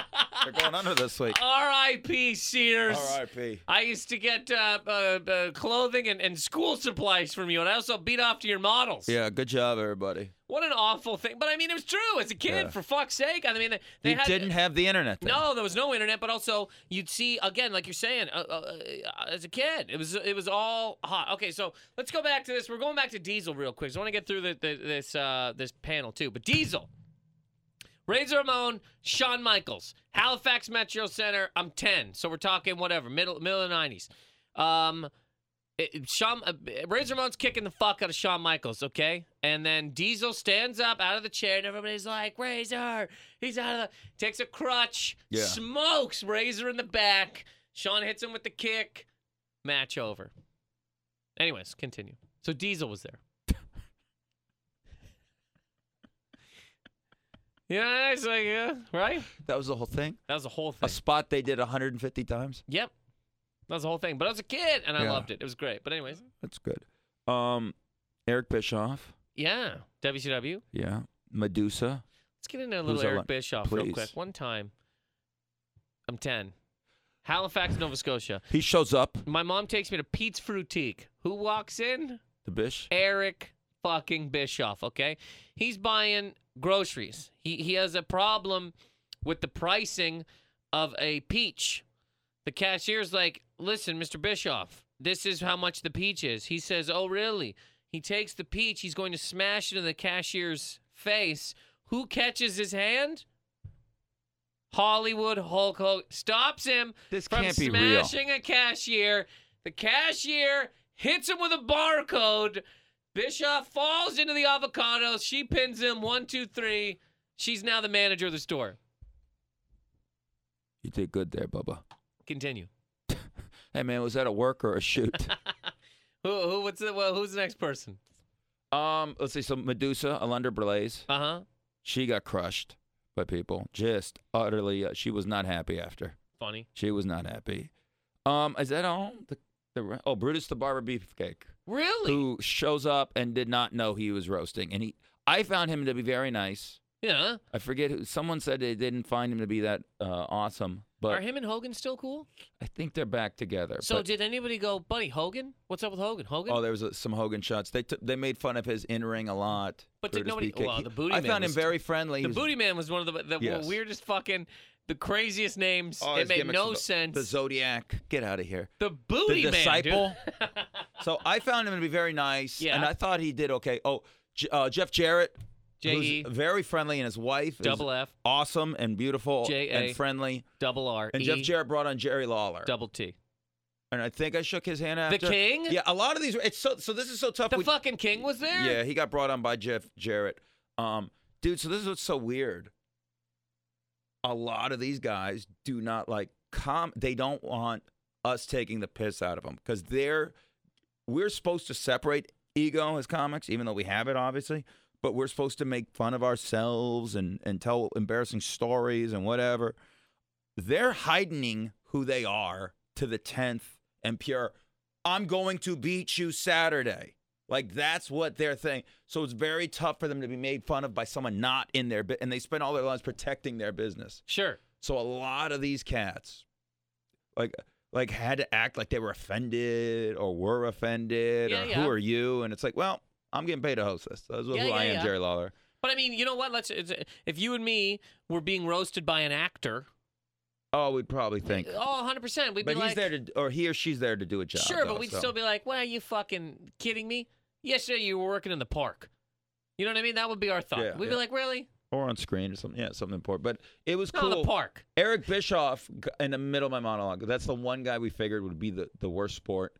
B: They're going under this week.
A: R.I.P. Sears.
B: R.I.P.
A: I used to get uh, uh, uh, clothing and, and school supplies from you, and I also beat off to your models.
B: Yeah, good job, everybody.
A: What an awful thing. But I mean, it was true as a kid,
B: Yeah.
A: for fuck's sake. I mean, they, they
B: you
A: had.
B: didn't have the internet. Then.
A: No, there was no internet, but also you'd see again, like you're saying, uh, uh, uh, as a kid, it was it was all hot. Okay, so let's go back to this. We're going back to Diesel real quick. So I want to get through the, the, this uh, this panel too. But Diesel, Razor Ramon, Shawn Michaels, Halifax Metro Center. I'm ten, so we're talking whatever middle middle of the '90s. Um, it, Shawn, uh, Razor Ramon's kicking the fuck out of Shawn Michaels, okay? And then Diesel stands up out of the chair, and everybody's like, Razor, he's out of the. Takes a crutch,
B: Yeah.
A: smokes Razor in the back. Shawn hits him with the kick. Match over. Anyways, continue. So Diesel was there. Yeah, it's like, yeah, right?
B: That was the whole thing.
A: That was the whole thing.
B: A spot they did 150 times.
A: Yep. That was the whole thing. But I was a kid, and I
B: Yeah.
A: loved it. It was great. But anyways,
B: That's good. Um, Eric Bischoff.
A: yeah. WCW.
B: Yeah. Medusa.
A: Let's get into a little
B: Who's our
A: Eric
B: line?
A: Bischoff real
B: Please.
A: quick. One time, I'm 10. Halifax, Nova Scotia.
B: He shows up.
A: My mom takes me to Pete's Frootique. Who walks in?
B: The Bish.
A: Eric fucking Bischoff, okay? He's buying groceries. He, he has a problem with the pricing of a peach. The cashier's like, listen, Mr. Bischoff, this is how much the peach is. He says, oh, really? He takes the peach. He's going to smash it in the cashier's face. Who catches his hand? Hollywood Hulk Hogan stops him
B: This
A: from
B: can't be real.
A: smashing a cashier. The cashier hits him with a barcode. Bischoff falls into the avocados. She pins him. One, two, three. She's now the manager of the store.
B: You did good there, Bubba.
A: Continue. [LAUGHS]
B: Hey man, was that a work or a shoot? [LAUGHS]
A: Who? Who? What's the? Well, who's the next person?
B: um, let's see. So Medusa, Alundra Blayze,
A: Uh huh.
B: she got crushed by people. Just utterly. Uh, she was not happy after.
A: Funny.
B: She was not happy. Um, is that all? The, the oh, Brutus the Barber Beefcake,
A: Really?
B: who shows up and did not know he was roasting, and he. I found him to be very nice.
A: Yeah.
B: I forget who. Someone said they didn't find him to be that uh, awesome, but
A: Are him and Hogan still cool?
B: I think they're back together.
A: So
B: but-
A: did anybody go, buddy Hogan? What's up with Hogan? Hogan?
B: Oh, there was uh, some Hogan shots. They took they made fun of his in ring a lot.
A: But did
B: Brutus
A: nobody- well, the Booty
B: I
A: Man
B: found him
A: was-
B: very friendly.
A: the
B: He was-
A: Booty Man was one of the, the
B: Yes.
A: weirdest fucking, the craziest names.
B: Oh,
A: it made no
B: the-
A: sense.
B: The Zodiac. Get out of here.
A: The Booty
B: the
A: Man.
B: disciple.
A: dude. [LAUGHS]
B: So I found him to be very nice,
A: Yeah.
B: and I thought he did okay. Oh, J- uh, Jeff Jarrett,
A: J.E.
B: who's very friendly, and his wife
A: Double F,
B: awesome and beautiful
A: J.A..
B: and friendly.
A: double R,
B: And
A: E,
B: Jeff Jarrett brought on Jerry Lawler,
A: double T.
B: and I think I shook his hand after. The.
A: King?
B: Yeah, a lot of these. It's so so. This is so tough.
A: The
B: We-
A: fucking king was there?
B: Yeah, he got brought on by Jeff Jarrett. Um, dude, so this is what's so weird. A lot of these guys do not like com. They don't want us taking the piss out of them because they're. We're supposed to separate ego as comics, even though we have it, obviously. But we're supposed to make fun of ourselves and and tell embarrassing stories and whatever. They're heightening who they are to the tenth and pure. I'm going to beat you Saturday. Like that's what they're saying. So it's very tough for them to be made fun of by someone not in their bit, and they spend all their lives protecting their business.
A: Sure.
B: So a lot of these cats, like, like had to act like they were offended or were offended
A: Yeah,
B: or
A: yeah.
B: who are you? And it's like, well, I'm getting paid to host this. That's
A: Yeah,
B: who
A: yeah,
B: I am,
A: yeah.
B: Jerry Lawler.
A: But I mean, you know what? Let's it's, if you and me were being roasted by an actor,
B: Oh, we'd probably think,
A: oh, 100%, we'd
B: but
A: be
B: he's
A: like
B: there to, or he or she's there to do a job.
A: Sure,
B: though,
A: but we'd
B: so.
A: still be like, "Well, are you fucking kidding me? Yesterday you were working in the park." You know what I mean? That would be our thought.
B: Yeah,
A: we'd be
B: yeah.
A: like, "Really?
B: or on screen or something. Yeah, something important. But it was
A: No,
B: cool.
A: the park.
B: Eric Bischoff g- in the middle of my monologue. That's the one guy we figured would be the, the worst sport.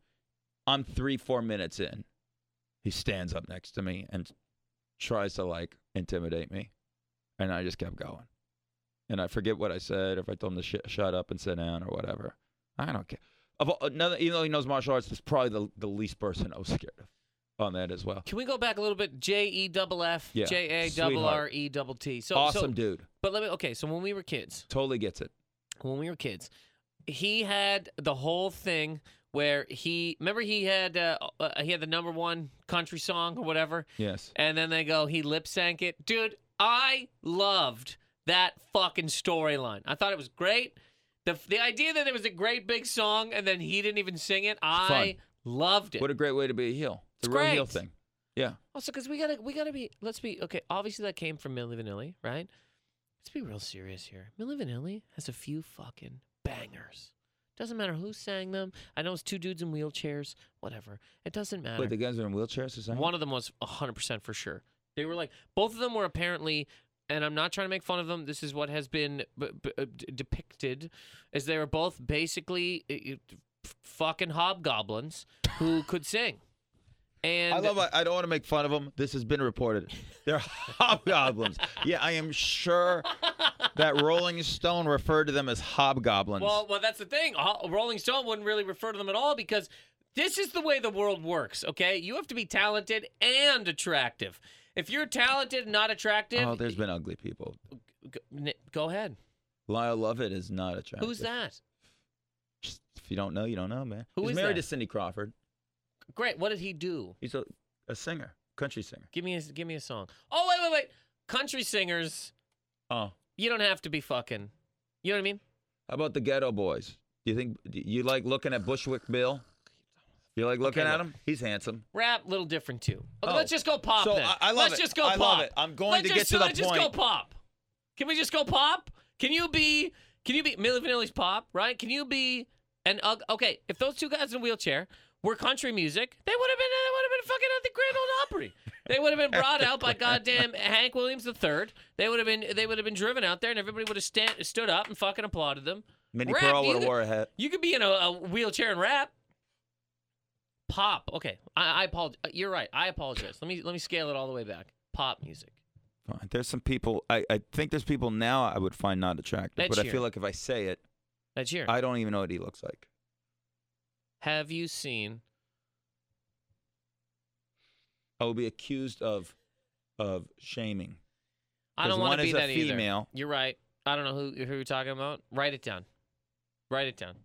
B: I'm three, four minutes in. He stands up next to me and tries to like intimidate me. And I just kept going. And I forget what I said, or if I told him to sh- shut up and sit down or whatever. I don't care. Of all, another, even though he knows martial arts, that's probably the, the least person I was scared of on that as well.
A: Can we go back a little bit? J E double F
B: Yeah,
A: J A double
B: sweetheart.
A: R E double T. So
B: awesome
A: So,
B: dude.
A: but let me. Okay, so when we were kids,
B: Totally gets it.
A: when we were kids, he had the whole thing where he remember he had uh, uh, he had the number one country song or whatever,
B: Yes.
A: and then they go he lip sank it, dude. I loved that fucking storyline. I thought it was great. The the idea that it was a great big song and then he didn't even sing it, I loved it.
B: What a great way to be a heel. It's,
A: It's
B: a real heel
A: great.
B: thing. Yeah.
A: Also, because we gotta, we gotta be. Let's be okay. Obviously, that came from Milli Vanilli, right? Let's be real serious here. Milli Vanilli has a few fucking bangers. Doesn't matter who sang them. I know it's two dudes in wheelchairs. Whatever. It doesn't matter.
B: Wait, the guys are in wheelchairs or something?
A: One of them was hundred percent for sure. They were like both of them were apparently, and I'm not trying to make fun of them. This is what has been b- b- uh, depicted, as they were both basically uh, uh, fucking hobgoblins who [LAUGHS] could sing. And
B: I love. I don't want to make fun of them. This has been reported. They're [LAUGHS] hobgoblins. yeah, I am sure that Rolling Stone referred to them as hobgoblins.
A: Well, well, that's the thing. Rolling Stone wouldn't really refer to them at all because this is the way the world works. Okay, you have to be talented and attractive. If you're talented and not attractive,
B: oh, there's been ugly people.
A: go ahead.
B: Lyle Lovett is not attractive.
A: Who's that?
B: Just- If you don't know, you don't know, man.
A: Who
B: He's
A: is
B: married
A: that?
B: to Cindy Crawford.
A: Great. What did he do?
B: He's a, a singer, country singer.
A: Give me a give me a song. Oh wait wait wait. Country singers,
B: Oh,
A: you don't have to be fucking. You know what I mean?
B: how about the Geto Boys? Do you think do you like looking at Bushwick Bill? You like looking
A: Okay,
B: at
A: look.
B: him? He's handsome.
A: Rap, little different too. Okay,
B: Oh.
A: let's just go pop
B: So
A: then.
B: I- I love
A: let's
B: it.
A: just go
B: I
A: pop.
B: love it. I'm going
A: Let's
B: to get
A: just,
B: to the
A: let's just go pop. Can we just go pop? Can you be? Can you be Milli Vanilli's pop? Right? Can you be an ug- okay? If those two guys in a wheelchair were country music, they would have been. They would have been fucking at the Grand Ole Opry. They would have been brought out by [LAUGHS] goddamn Hank Williams III. They would have been. They would have been driven out there, and everybody would have stand, stood up and fucking applauded them.
B: Minnie
A: Rap,
B: Pearl would
A: you
B: have
A: could-
B: wore a hat.
A: You could be in a, a wheelchair and rap. Pop. Okay, I, I apologize. You're right. I apologize. Let me let me scale it all the way back. Pop music.
B: Fine. There's some people. I, I think there's people now I would find not attractive,
A: Ed
B: but I
A: Sheeran.
B: feel like if I say it,
A: Ed Sheeran.
B: I don't even know what he looks like.
A: Have you seen?
B: I will be accused of of shaming.
A: I
B: 'Cause
A: don't want
B: one
A: to be
B: is a
A: that either.
B: female.
A: You're right. I don't know who who you're talking about. Write it down. Write it down.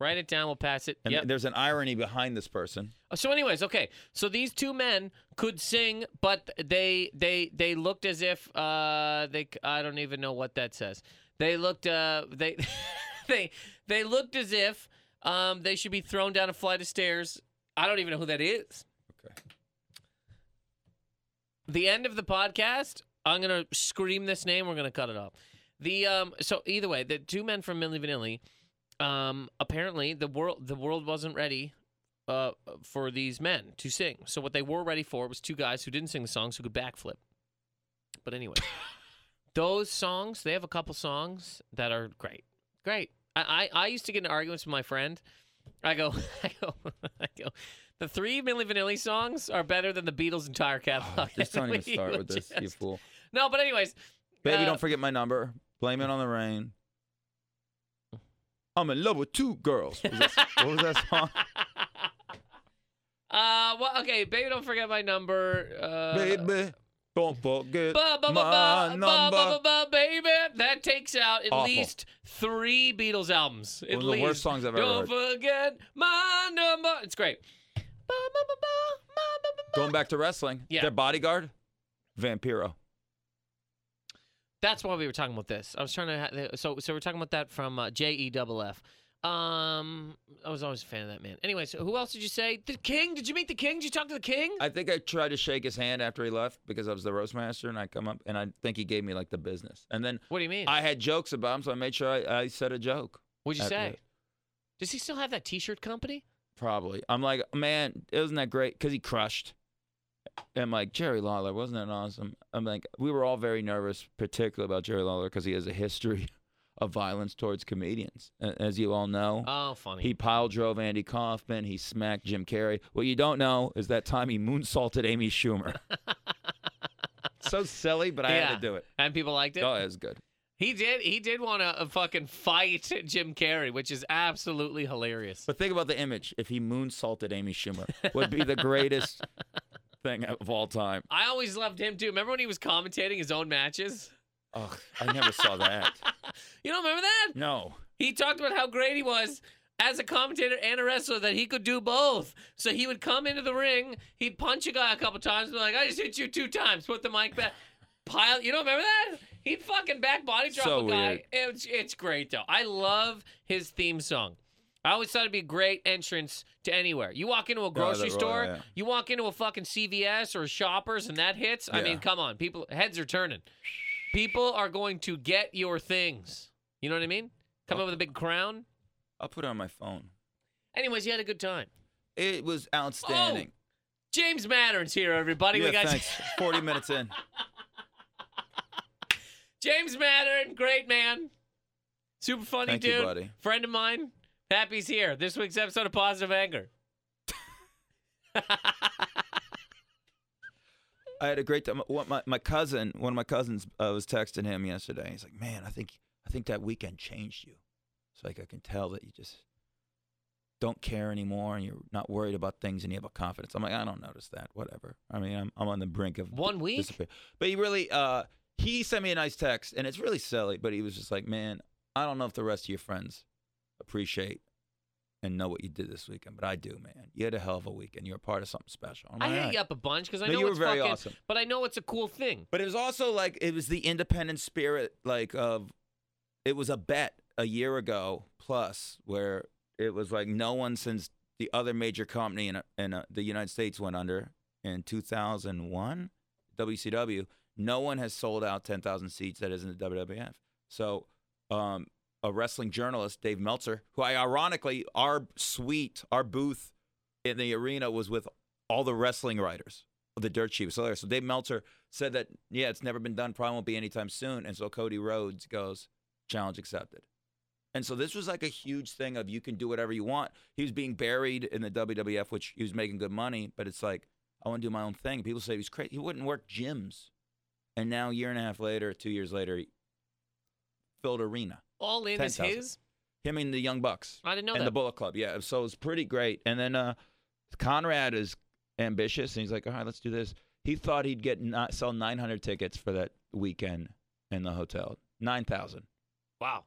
A: Write it down. We'll pass it.
B: And
A: yep.
B: there's an irony behind this person.
A: So, anyways, okay. So these two men could sing, but they they they looked as if uh they I don't even know what that says. They looked uh they [LAUGHS] they they looked as if um they should be thrown down a flight of stairs. I don't even know who that is.
B: Okay.
A: The end of the podcast, I'm gonna scream this name. We're gonna cut it off. The um. So either way, the two men from Milli Vanilli, um. Apparently, the world the world wasn't ready, uh, for these men to sing. So what they were ready for was two guys who didn't sing the songs who could backflip. But anyway, [LAUGHS] those songs they have a couple songs that are great, great. I I, I used to get in arguments with my friend. I go, [LAUGHS] I go, I go. The three Milli Vanilli songs are better than the Beatles' entire catalog.
B: Just don't [LAUGHS] even start with this, you fool.
A: No, but anyways,
B: Baby,
A: uh,
B: don't forget my number. Blame it on the rain. I'm in love with two girls. Was that- what was that song? [LAUGHS]
A: Uh, well, okay, baby, don't forget my number. Uh,
B: Baby, don't forget
A: Ba, ba, ba,
B: my number.
A: ba, ba, ba, baby. That takes out at
B: Awful.
A: least three Beatles albums. At
B: One of the
A: least.
B: worst songs I've ever
A: Don't
B: heard.
A: forget my number. It's great.
B: Going back to wrestling,
A: Yeah.
B: their bodyguard, Vampiro.
A: That's why we were talking about this. I was trying to. Ha- so, so we're talking about that from uh, J E double F. Um, I was always a fan of that man. Anyway, so who else did you say? The King? Did you meet the King? Did you talk to the King?
B: I think I tried to shake his hand after he left because I was the roast master, and I come up and I think he gave me like the business. And then
A: what do you mean?
B: I had jokes about him, so I made sure I, I said a joke.
A: What'd you say? Does he still have that T-shirt company?
B: Probably. I'm like, man, isn't that great? Because he crushed. Am like Jerry Lawler, wasn't that awesome? I'm like, we were all very nervous, particularly about Jerry Lawler because he has a history [LAUGHS] of violence towards comedians, as you all know.
A: Oh, funny.
B: He pile drove Andy Kaufman. He smacked Jim Carrey. What you don't know is that time he moonsaulted Amy Schumer. [LAUGHS] so silly, but I
A: Yeah.
B: had to do it.
A: and people liked it.
B: Oh, it was good.
A: He did. He did want to uh, fucking fight [LAUGHS] Jim Carrey, which is absolutely hilarious.
B: But think about the image. If he moonsaulted Amy Schumer, would be the greatest thing of all time.
A: I always loved him too. Remember when he was commentating his own matches?
B: Oh, I never saw that. [LAUGHS]
A: You don't remember that?
B: No.
A: He talked about how great he was as a commentator and a wrestler that he could do both. So he would come into the ring, he'd punch a guy a couple times, and be like, "I just hit you two times." Put the mic back. Pile. You don't remember that? He'd fucking back body drop
B: So
A: a guy.
B: weird.
A: It's it's great though. I love his theme song. I always thought it'd be a great entrance to anywhere. You walk into a grocery store,
B: yeah.
A: you walk into a fucking CVS or Shoppers, and that hits. I
B: Yeah.
A: mean, come on, people heads are turning. People are going to get your things. You know what I mean? Come up with a big crown.
B: I'll put it on my phone.
A: Anyways, you had a good time.
B: It was oh, outstanding.
A: James Mattern's here, everybody.
B: yeah,
A: we got
B: thanks. [LAUGHS] 40 minutes in.
A: James Mattern, great man. Super funny
B: Thank you,
A: dude.
B: buddy.
A: Friend of mine. Happy's here. This week's episode of Positive Anger. [LAUGHS]
B: I had a great time. What my, my cousin, one of my cousins, uh, was texting him yesterday. He's like, "Man, I think I think that weekend changed you. It's like I can tell that you just don't care anymore, and you're not worried about things, and you have a confidence." I'm like, I don't notice that. Whatever. I mean, I'm I'm on the brink of
A: One week?
B: disappear. But he really, uh, he sent me a nice text, and it's really silly. But he was just like, "Man, I don't know if the rest of your friends appreciate." And know what you did this weekend, but I do, man. You had a hell of a weekend. You were part of something special. I'm
A: I hit
B: "All right."
A: you up a bunch because I
B: No,
A: know
B: you were
A: it's
B: very
A: fucking,
B: awesome.
A: but I know it's a cool thing.
B: But it was also like it was the independent spirit, like of it was a bet a year ago plus where it was like no one since the other major company in in uh, the United States went under in 2001, WCW. No one has sold out 10,000 seats that isn't the WWF. So, um, a wrestling journalist, Dave Meltzer, who I ironically our suite, our booth in the arena was with all the wrestling writers of the dirt sheet there. So Dave Meltzer said that yeah, it's never been done, probably won't be anytime soon. And so Cody Rhodes goes, challenge accepted. And so this was like a huge thing of you can do whatever you want. He was being buried in the WWF, which he was making good money, but it's like I want to do my own thing. People say he's crazy. He wouldn't work gyms, and now a year and a half later, two years later, he filled arena.
A: All in is
B: 10,000.
A: his.
B: Him and the Young Bucks
A: I didn't know
B: and
A: that.
B: the Bullet Club. Yeah, so it's pretty great. And then uh, Conrad is ambitious, and he's like, "All right, let's do this." He thought he'd get not sell 900 tickets for that weekend in the hotel. 9,000.
A: wow.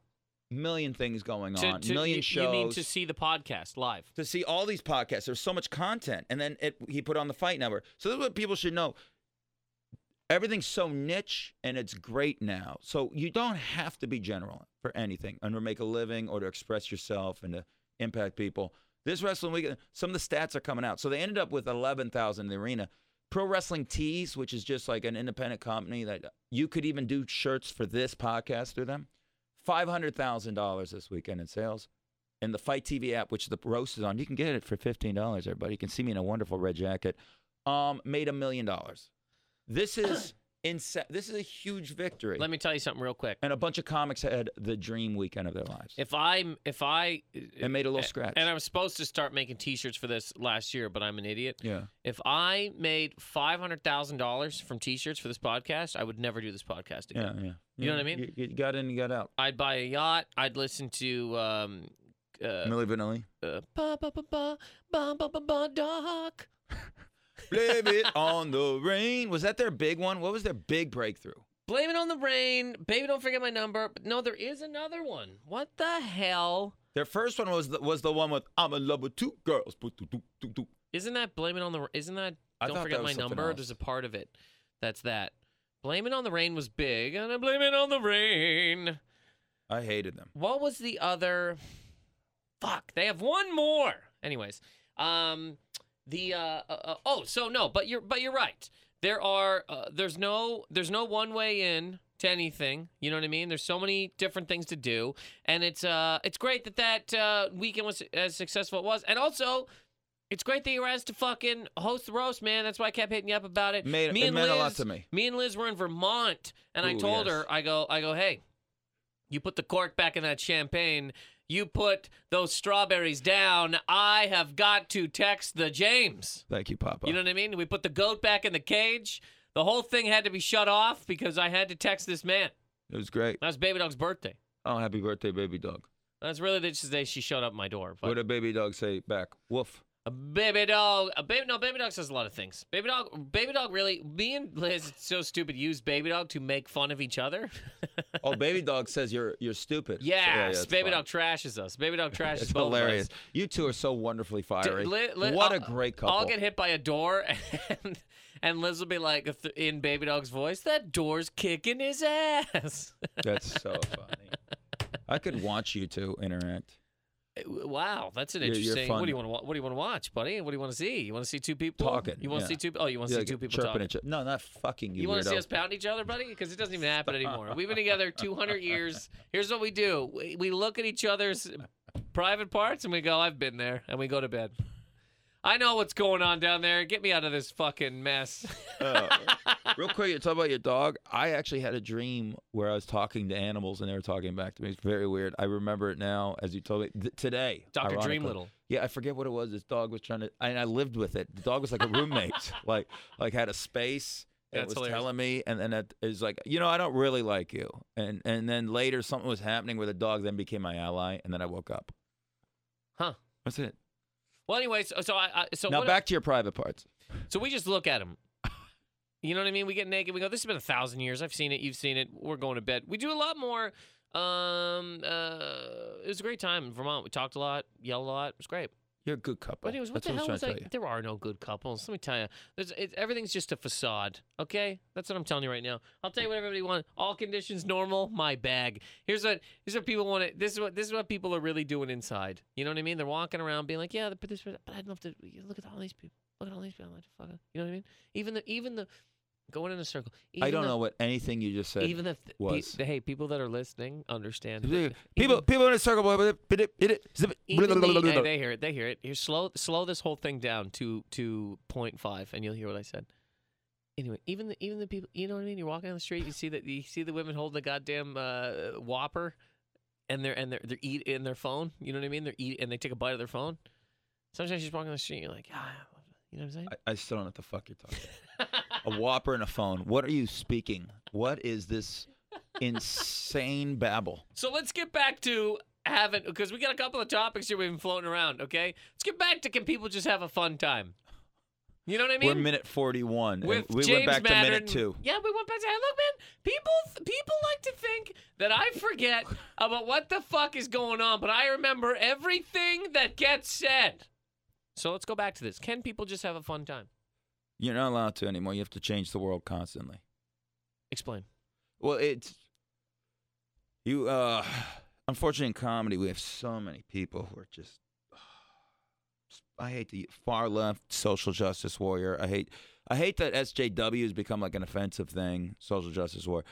B: Million things going
A: To,
B: on.
A: to,
B: million
A: you,
B: shows.
A: You mean to see the podcast live?
B: to see all these podcasts. There's so much content, and then it, he put on the Fight Network. So this is what people should know. Everything's so niche, and it's great now. So you don't have to be general for anything, and to make a living, or to express yourself, and to impact people. This wrestling weekend, some of the stats are coming out. So they ended up with 11,000 in the arena. Pro Wrestling Tees, which is just like an independent company that you could even do shirts for this podcast through them. $500,000 this weekend in sales. And the FITE TV app, which the roast is on, you can get it for $15, everybody. You can see me in a wonderful red jacket. Um, made a million dollars. This is [CLEARS THROAT] insa- This is a huge victory.
A: Let me tell you something real quick.
B: and a bunch of comics had the dream weekend of their lives.
A: If I'm, if I,
B: and made a little scratch.
A: and I was supposed to start making T-shirts for this last year, but I'm an idiot.
B: yeah.
A: If I made five hundred thousand dollars from T-shirts for this podcast, I would never do this podcast again.
B: Yeah, yeah.
A: You know what I mean?
B: You, you got in, you got out.
A: I'd buy a yacht. I'd listen to um, uh,
B: Milli Vanilli.
A: uh, ba ba ba ba ba ba ba ba doc. [LAUGHS]
B: Blame it on the rain. Was that their big one? What was their big breakthrough?
A: Blame it on the rain. Baby, don't forget my number. But no, there is another one. What the hell?
B: Their first one was the, was the one with I'm in love with two girls.
A: Isn't that blame it on the? Isn't that
B: I
A: don't forget
B: that
A: my number?
B: else.
A: There's a part of it that's that. Blame it on the rain was big, and I blame it on the rain.
B: I hated them.
A: What was the other? Fuck, they have one more. Anyways, um, the uh, uh, uh oh, so no, but you're but you're right. There are uh, there's no there's no one way in to anything. You know what I mean? There's so many different things to do, and it's uh it's great that that uh, weekend was as successful as it was, and also It's great that you were asked to fucking host the roast, man. That's why I kept hitting you up about it.
B: Made-
A: me
B: it
A: and
B: meant
A: Liz,
B: a lot to me.
A: Me and Liz were in Vermont, and I
B: Ooh,
A: told
B: yes.
A: her, I go, I go, hey, you put the cork back in that champagne. You put those strawberries down. I have got to text the James.
B: Thank you, Papa.
A: You know what I mean? We put the goat back in the cage. The whole thing had to be shut off because I had to text this man.
B: it was great.
A: That was Baby Dog's birthday.
B: Oh, happy birthday, baby dog.
A: That's really the day she showed up at my door. But
B: What did baby dog say back? Woof.
A: A baby dog. A baby. No, baby dog says a lot of things. Baby dog. Baby dog. Really. Me and Liz, so stupid. Use baby dog to make fun of each other.
B: Oh, [LAUGHS] baby dog says you're you're stupid. So,
A: yes.
B: yeah,
A: baby dog trashes us. Baby dog trashes
B: It's
A: both of us.
B: hilarious. You two are so wonderfully fiery.
A: Li- li-
B: what a
A: I'll-
B: great couple.
A: I'll get hit by a door, [LAUGHS] and, and Liz will be like, in Baby Dog's voice, "That door's kicking his ass."
B: That's so [LAUGHS] funny. I could watch you two interact.
A: Wow, that's an interesting. What do you want to? What do you want to watch, buddy? What do you want to see? You want to see two people
B: Talking,
A: You want to
B: yeah.
A: see two? Oh, you want to
B: Yeah,
A: see two people talking?
B: at you. No, not fucking you.
A: You want to see us pound each other, buddy? Because it doesn't even happen anymore. We've been together [LAUGHS] 200 years. Here's what we do: we, we look at each other's private parts and we go, "I've been there," and we go to bed. I know what's going on down there. Get me out of this fucking mess.
B: Uh, [LAUGHS] real quick, you talk about your dog. I actually had a dream where I was talking to animals and they were talking back to me. It's very weird. I remember it now as you told me th- today.
A: Dr.
B: ironically.
A: Dreamlittle.
B: Yeah, I forget what it was. This dog was trying to, and I lived with it. The dog was like a roommate, [LAUGHS] like like had a space. and
A: That's
B: it was
A: hilarious.
B: telling me, and then it is like, you know, I don't really like you. And and then later something was happening where the dog then became my ally, and then I woke up.
A: Huh.
B: That's it.
A: Well, anyways, so, I, I so
B: now
A: what-
B: back to your private parts.
A: So we just look at him. You know what I mean? We get naked. We go, this has been a thousand years. I've seen it. You've seen it. We're going to bed. We do a lot more. Um, uh, it was a great time in Vermont. We talked a lot, yelled a lot. It was great.
B: You're a good couple.
A: But anyways, what
B: That's
A: the
B: what
A: hell was I?
B: to tell you.
A: There are no good couples. Let me tell you, There's, it, everything's just a facade. Okay, that's what I'm telling you right now. I'll tell you what everybody wants. All conditions normal. My bag. Here's what. Here's what people want. To, this is what. This is what people are really doing inside. You know what I mean? They're walking around being like, yeah, but this. But I'd love to look at all these people. Look at all these people. I'd like to fuck. 'em." You know what I mean? Even the. Even the. Going in a circle. Even
B: I don't know what anything you just said.
A: Even the. pe-
B: was.
A: hey, people that are listening understand.
B: people,
A: even-
B: people in a circle.
A: even
B: blah, blah,
A: the- hey, they hear it. They hear it. Here, slow, slow this whole thing down to to point five, and you'll hear what I said. Anyway, even the even the people, you know what I mean. You're walking down the street, you see that you see the women holding the goddamn uh, Whopper, and they're and they're they're eat in their phone. You know what I mean? They're eat and they take a bite of their phone. Sometimes you're just walking down the street, you're like, ah, you know what I'm saying?
B: I, I still don't know what the fuck you're talking about. A whopper and a phone. What are you speaking? What is this insane babble?
A: So let's get back to having because we got a couple of topics here we've been floating around. Okay, let's get back to can people just have a fun time? You know what I mean?
B: We're minute 41.
A: with
B: we
A: James
B: went back
A: Mattern.
B: to minute two.
A: Yeah, we went back to. Hey, look, man, people people like to think that I forget about what the fuck is going on, but I remember everything that gets said. So let's go back to this. Can people just have a fun time?
B: You're not allowed to anymore. You have to change the world constantly.
A: Explain.
B: Well, it's you. uh Unfortunately, in comedy, we have so many people who are just. I hate the far left social justice warrior. I hate. I hate that SJW has become like an offensive thing. Social justice war.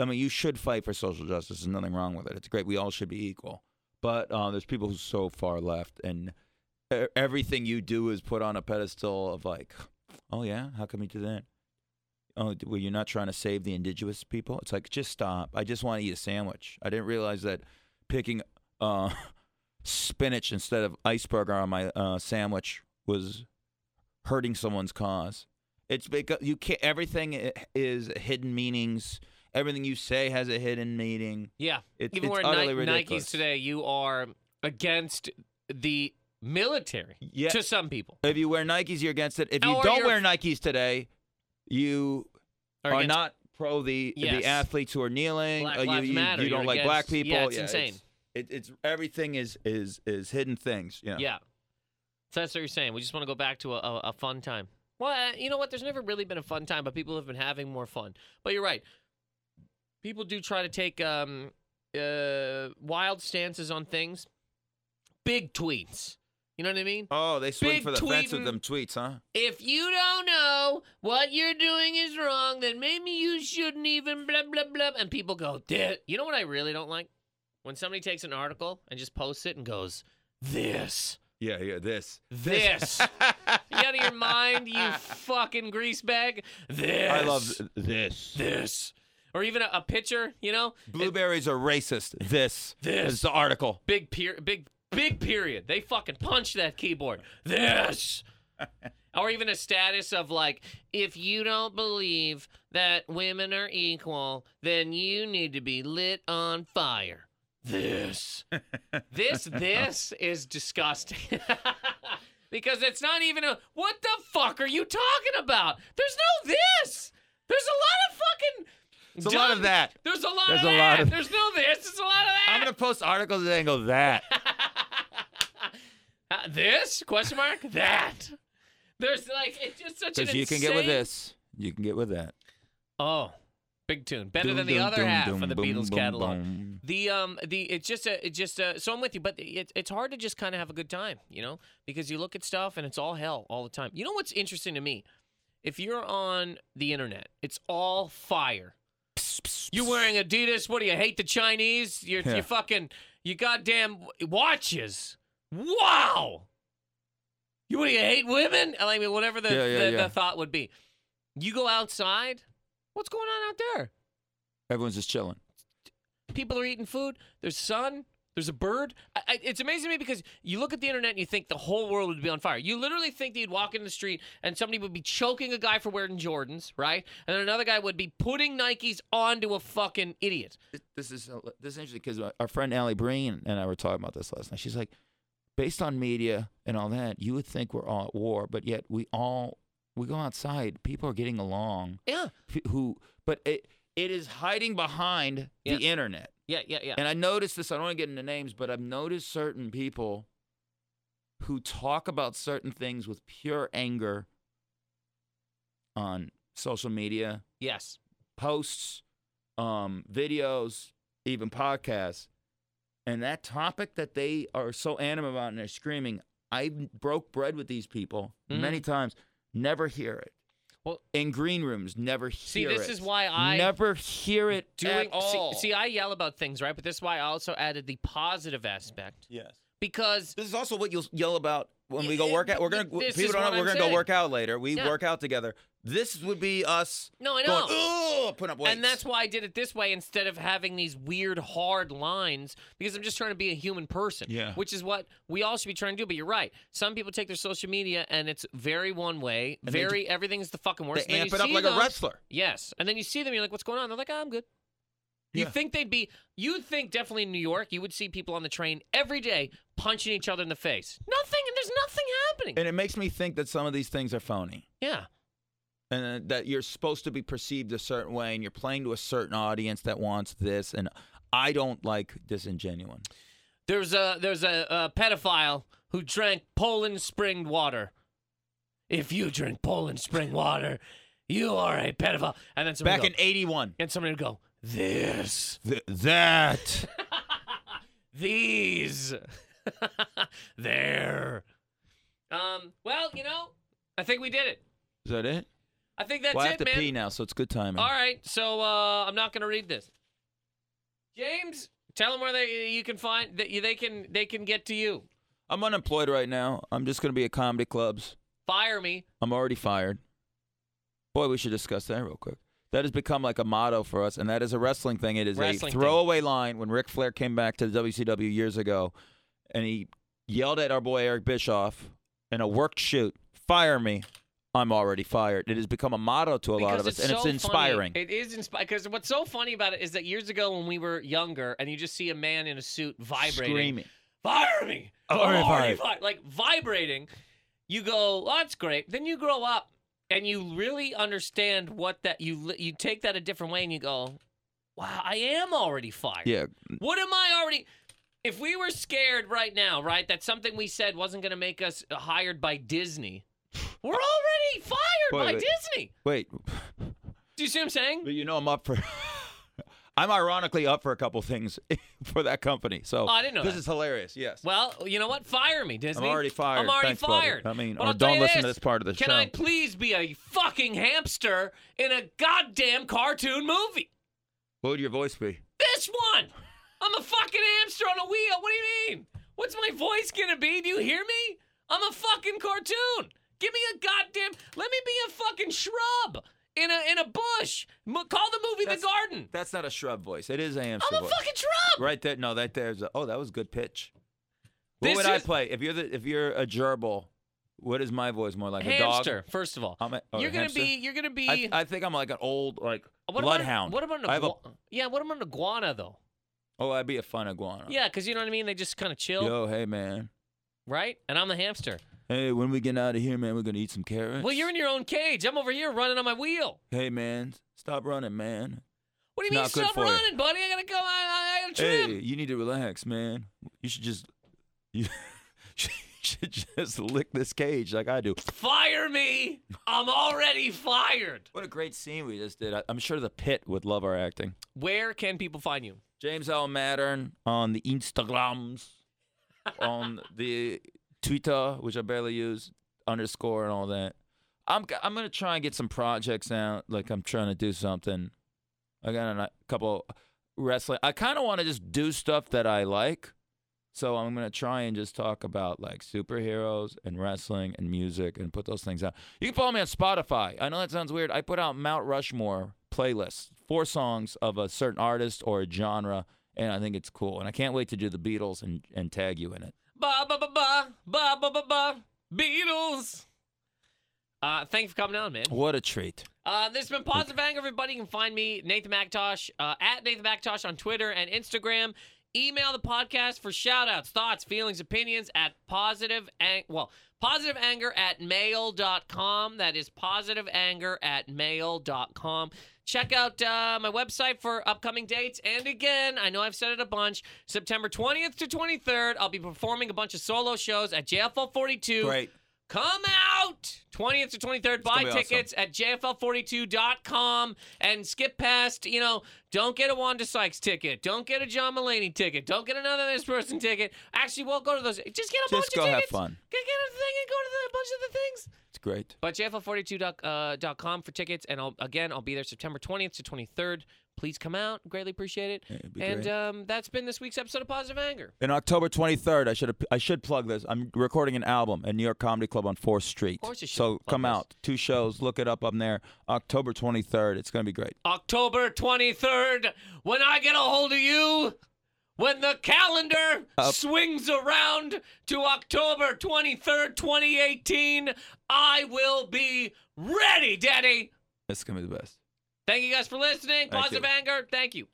B: I mean, you should fight for social justice. There's nothing wrong with it. It's great. We all should be equal. But uh, there's people who's so far left, and everything you do is put on a pedestal of like, oh yeah, how come you do that? Oh, well, you're not trying to save the indigenous people. It's like just stop. I just want to eat a sandwich. I didn't realize that picking uh, [LAUGHS] spinach instead of iceberg on my uh, sandwich was hurting someone's cause. It's because you can't. Everything is hidden meanings. Everything you say has a hidden meaning.
A: Yeah.
B: It-
A: Even
B: it's
A: wearing
B: utterly
A: Ni-
B: ridiculous.
A: Nikes today, you are against the military.
B: Yeah.
A: To some people,
B: If you wear Nikes, you're against it. If you
A: Or
B: don't wear Nikes today, you
A: Are
B: are not pro the
A: Yes.
B: the athletes who are kneeling.
A: Black
B: uh, you, you,
A: Matter.
B: you don't
A: You're
B: like black people.
A: yeah, it's insane.
B: It, it's everything is is is hidden things. Yeah.
A: Yeah. So that's what you're saying. We just want to go back to a, a, a fun time. Well, uh, you know what? There's never really been a fun time, but people have been having more fun. But you're right. People do try to take um, uh, wild stances on things. Big tweets. You know what I mean?
B: Oh, they swing
A: Big
B: for the fence
A: tweeting.
B: with them tweets, huh?
A: If you don't know what you're doing is wrong, then maybe you shouldn't even blah blah blah. And people go, "This." You know what I really don't like? When somebody takes an article and just posts it and goes, "This."
B: Yeah, yeah. This.
A: This. [LAUGHS] you out of your mind, you fucking grease bag? This.
B: I love this.
A: this. Or even a, a picture, you know?
B: Blueberries are racist. This.
A: This.
B: is the article.
A: Big per- big big period. They fucking punch that keyboard. This. [LAUGHS] or even a status of like, if you don't believe that women are equal, then you need to be lit on fire. This. this [LAUGHS] this is disgusting. [LAUGHS] because it's not even a what the fuck are you talking about? There's no this. There's a lot of fucking
B: There's a lot of that.
A: There's a lot
B: There's
A: of
B: a
A: that.
B: lot of-
A: There's no this. There's a lot of that.
B: I'm gonna post articles and go that.
A: Uh, this? Question mark? That? There's like it's just such an
B: Because you can get with
A: insane-
B: this. You can get with that.
A: oh big tune. Better than the
B: dum,
A: other
B: dum,
A: half
B: dum,
A: of the
B: boom,
A: beatles
B: boom,
A: catalog.
B: boom.
A: the um the it's just a it's just a so i'm with you but it, it's hard to just kind of have a good time you know? Because you look at stuff and it's all hell all the time. You know what's interesting to me? If you're on the internet it's all fire. You're wearing adidas? What do you hate the chinese? You're,
B: Yeah.
A: you fucking you goddamn watches wow you you hate women i mean whatever the,
B: Yeah, yeah,
A: the,
B: yeah.
A: the thought would be you go outside what's going on out there
B: Everyone's just chilling.
A: people are eating food. There's sun. There's a bird. I, I, it's amazing to me because you look at the internet and you think the whole world would be on fire. You literally think that you'd walk in the street and somebody would be choking a guy for wearing Jordans, right? And then another guy would be putting Nikes onto a fucking idiot.
B: This- This is this is interesting because our friend Allie Breen and I were talking about this last night. She's like, based on media and all that, you would think we're all at war, but yet we all we go outside. People are getting along.
A: Yeah,
B: Who? But it it is hiding behind
A: Yes.
B: the internet.
A: yeah, yeah, yeah.
B: And I noticed this. I don't want to get into names, but I've noticed certain people who talk about certain things with pure anger on social media,
A: yes.
B: posts, um, videos, even podcasts. And that topic that they are so animate about and they're screaming, I broke bread with these people
A: Mhm.
B: many times, never hear it.
A: Well-
B: in green rooms, never
A: See,
B: hear it.
A: See, this is why I
B: never hear it
A: doing.
B: at all.
A: See, see, I yell about things, right? But this is why I also added the positive aspect
B: yes.
A: because
B: This is also what you'll yell about when we go work out. We're gonna people don't know we're
A: I'm
B: gonna go work out later. We
A: Yeah.
B: work out together. This would be us
A: no, I know.
B: going, putting up weights.
A: And that's why I did it this way instead of having these weird hard lines because I'm just trying to be a human person.
B: Yeah.
A: Which is what we all should be trying to do. But you're right. Some people take their social media and it's very one way,
B: And they
A: very everything's the fucking worst. Then
B: amp it up like
A: them-
B: a wrestler.
A: Yes. And then you see them, you're like, what's going on? They're like, oh, I'm good. You
B: Yeah.
A: think they'd be, you'd think definitely in New York, you would see people on the train every day punching each other in the face. Nothing, nothing happening.
B: And it makes me think that some of these things are phony.
A: yeah.
B: and uh, that you're supposed to be perceived a certain way and you're playing to a certain audience that wants this and i don't like disingenuine
A: There's a there's a, a pedophile who drank Poland spring water. If you drink Poland spring water, you are a pedophile. And then somebody
B: back
A: go,
B: in 81
A: and somebody would go, this,
B: Th- that [LAUGHS]
A: these, [LAUGHS] there. Um. Well, you know, I think we did it.
B: is that it
A: I think that's
B: well, i
A: it,
B: have to
A: man.
B: pee now so it's good timing
A: All right, so uh, I'm not going to read this. James, tell them where they you can find that you, they can they can get to you.
B: i'm unemployed right now i'm just going to be at comedy clubs
A: Fire me.
B: i'm already fired boy we should discuss that real quick that has become like a motto for us and that is a wrestling thing it is
A: Wrestling
B: a
A: thing.
B: throwaway line when Ric flair came back to the wcw years ago and he yelled at our boy eric bischoff in a worked shoot fire me i'm already fired it has become a motto to a lot of us and it's inspiring
A: Funny. It is inspiring because what's so funny about it is that years ago when we were younger and you just see a man in a suit vibrating,
B: screaming
A: fire me,
B: I'm already
A: already
B: fired.
A: like vibrating. You go, well, that's great. Then you grow up and you really understand what that you you take that a different way and you go, wow, I am already fired.
B: yeah
A: What am I already? If we were scared right now, right, that something we said wasn't going to make us hired by Disney, we're already fired
B: Wait,
A: by
B: wait.
A: Disney.
B: wait
A: Do you see what I'm saying?
B: but you know i'm up for [LAUGHS] i'm ironically up for a couple things [LAUGHS] for that company so
A: Oh, I didn't know
B: this
A: that.
B: is hilarious yes
A: Well, you know what? Fire me, Disney.
B: I'm already fired.
A: I'm already
B: Thanks,
A: fired.
B: I mean, or don't listen to
A: this.
B: this part of the
A: Can
B: show.
A: Can I please be a fucking hamster in a goddamn cartoon movie?
B: What would your voice be?
A: This one. I'm a fucking hamster on a wheel. What do you mean? What's my voice gonna be? Do you hear me? I'm a fucking cartoon. Give me a goddamn. Let me be a fucking shrub in a in a bush. Mo- call the movie
B: That's-
A: The Garden.
B: That's not a shrub voice. It is a hamster
A: I'm a
B: voice.
A: fucking shrub.
B: Right there. No, that there's. A, oh, that was good pitch. What
A: This
B: would I
A: is-
B: play if you're the if you're a gerbil? What is my voice more like a dog?
A: hamster. First of all,
B: I'm a, oh,
A: you're gonna
B: hamster?
A: be. You're gonna be.
B: I, I think I'm like an old like
A: what
B: bloodhound.
A: About, what about an
B: I have a-
A: igua- Yeah, what about an iguana though?
B: Oh, I'd be a fun iguana.
A: Yeah, because you know what I mean. They just kind of chill,
B: Yo, hey man.
A: right? And I'm the hamster.
B: Hey, when we get out of here, man, we're gonna eat some carrots.
A: Well, you're in your own cage. I'm over here running on my wheel.
B: Hey man, stop running, man.
A: What do you mean
B: not good
A: stop
B: for you.
A: running, buddy? I gotta go. I, I, gotta trim.
B: Hey, you need to relax, man. You should just you [LAUGHS] should just lick this cage like I do.
A: Fire me! I'm already fired.
B: What a great scene we just did. I, I'm sure the pit would love our acting.
A: Where can people find you?
B: James L. Mattern on the Instagrams, on the Twitter, which I barely use, underscore and all that. I'm I'm gonna try and get some projects out. Like I'm trying to do something. I got a couple wrestling. I kind of want to just do stuff that I like. So I'm gonna try and just talk about like superheroes and wrestling and music and put those things out. You can follow me on Spotify. I know that sounds weird. I put out Mount Rushmore playlists, four songs of a certain artist or a genre, and I think it's cool. And I can't wait to do the Beatles and, and tag you in it.
A: Ba ba ba ba ba ba ba ba. Beatles. Uh, thank you for coming on, man.
B: What a treat.
A: Uh, this has been Positive Anger. Everybody you can find me, Nathan Macintosh, uh, at Nathan Macintosh on Twitter and Instagram. Email the podcast for shout outs, thoughts, feelings, opinions at positive ang- well, positive anger at mail.com. That is positive anger at mail.com. Check out uh, my website for upcoming dates. And again, I know I've said it a bunch. September 20th to 23rd, I'll be performing a bunch of solo shows at JFL 42.
B: Great.
A: Come out 20th to 23rd. Buy
B: gonna awesome.
A: tickets at JFL42.com and skip past, you know, don't get a Wanda Sykes ticket. Don't get a John Mulaney ticket. Don't get another this person ticket. Actually, we'll go to those. Just get a bunch
B: Just go
A: of
B: have
A: tickets.
B: fun.
A: Get, get a thing and go to the, a bunch of the things.
B: It's great.
A: But JFL42.com uh, dot com for tickets. And I'll, again, I'll be there September 20th to 23rd. Please come out. Greatly appreciate it.
B: Yeah, it'd be
A: and
B: great.
A: um, that's been this week's episode of Positive Anger.
B: In October 23rd, I should I should plug this. I'm recording an album at New York Comedy Club on 4th Street.
A: Of course you should
B: So come
A: this.
B: out. Two shows. Look it up. I'm there. October 23rd. It's going to be great.
A: October 23rd, when I get a hold of you, when the calendar
B: Up.
A: swings around to October 23rd, 2018, I will be ready, Daddy.
B: It's going to be the best.
A: Thank you guys for listening.
B: Thank
A: Positive
B: you.
A: anger. Thank you.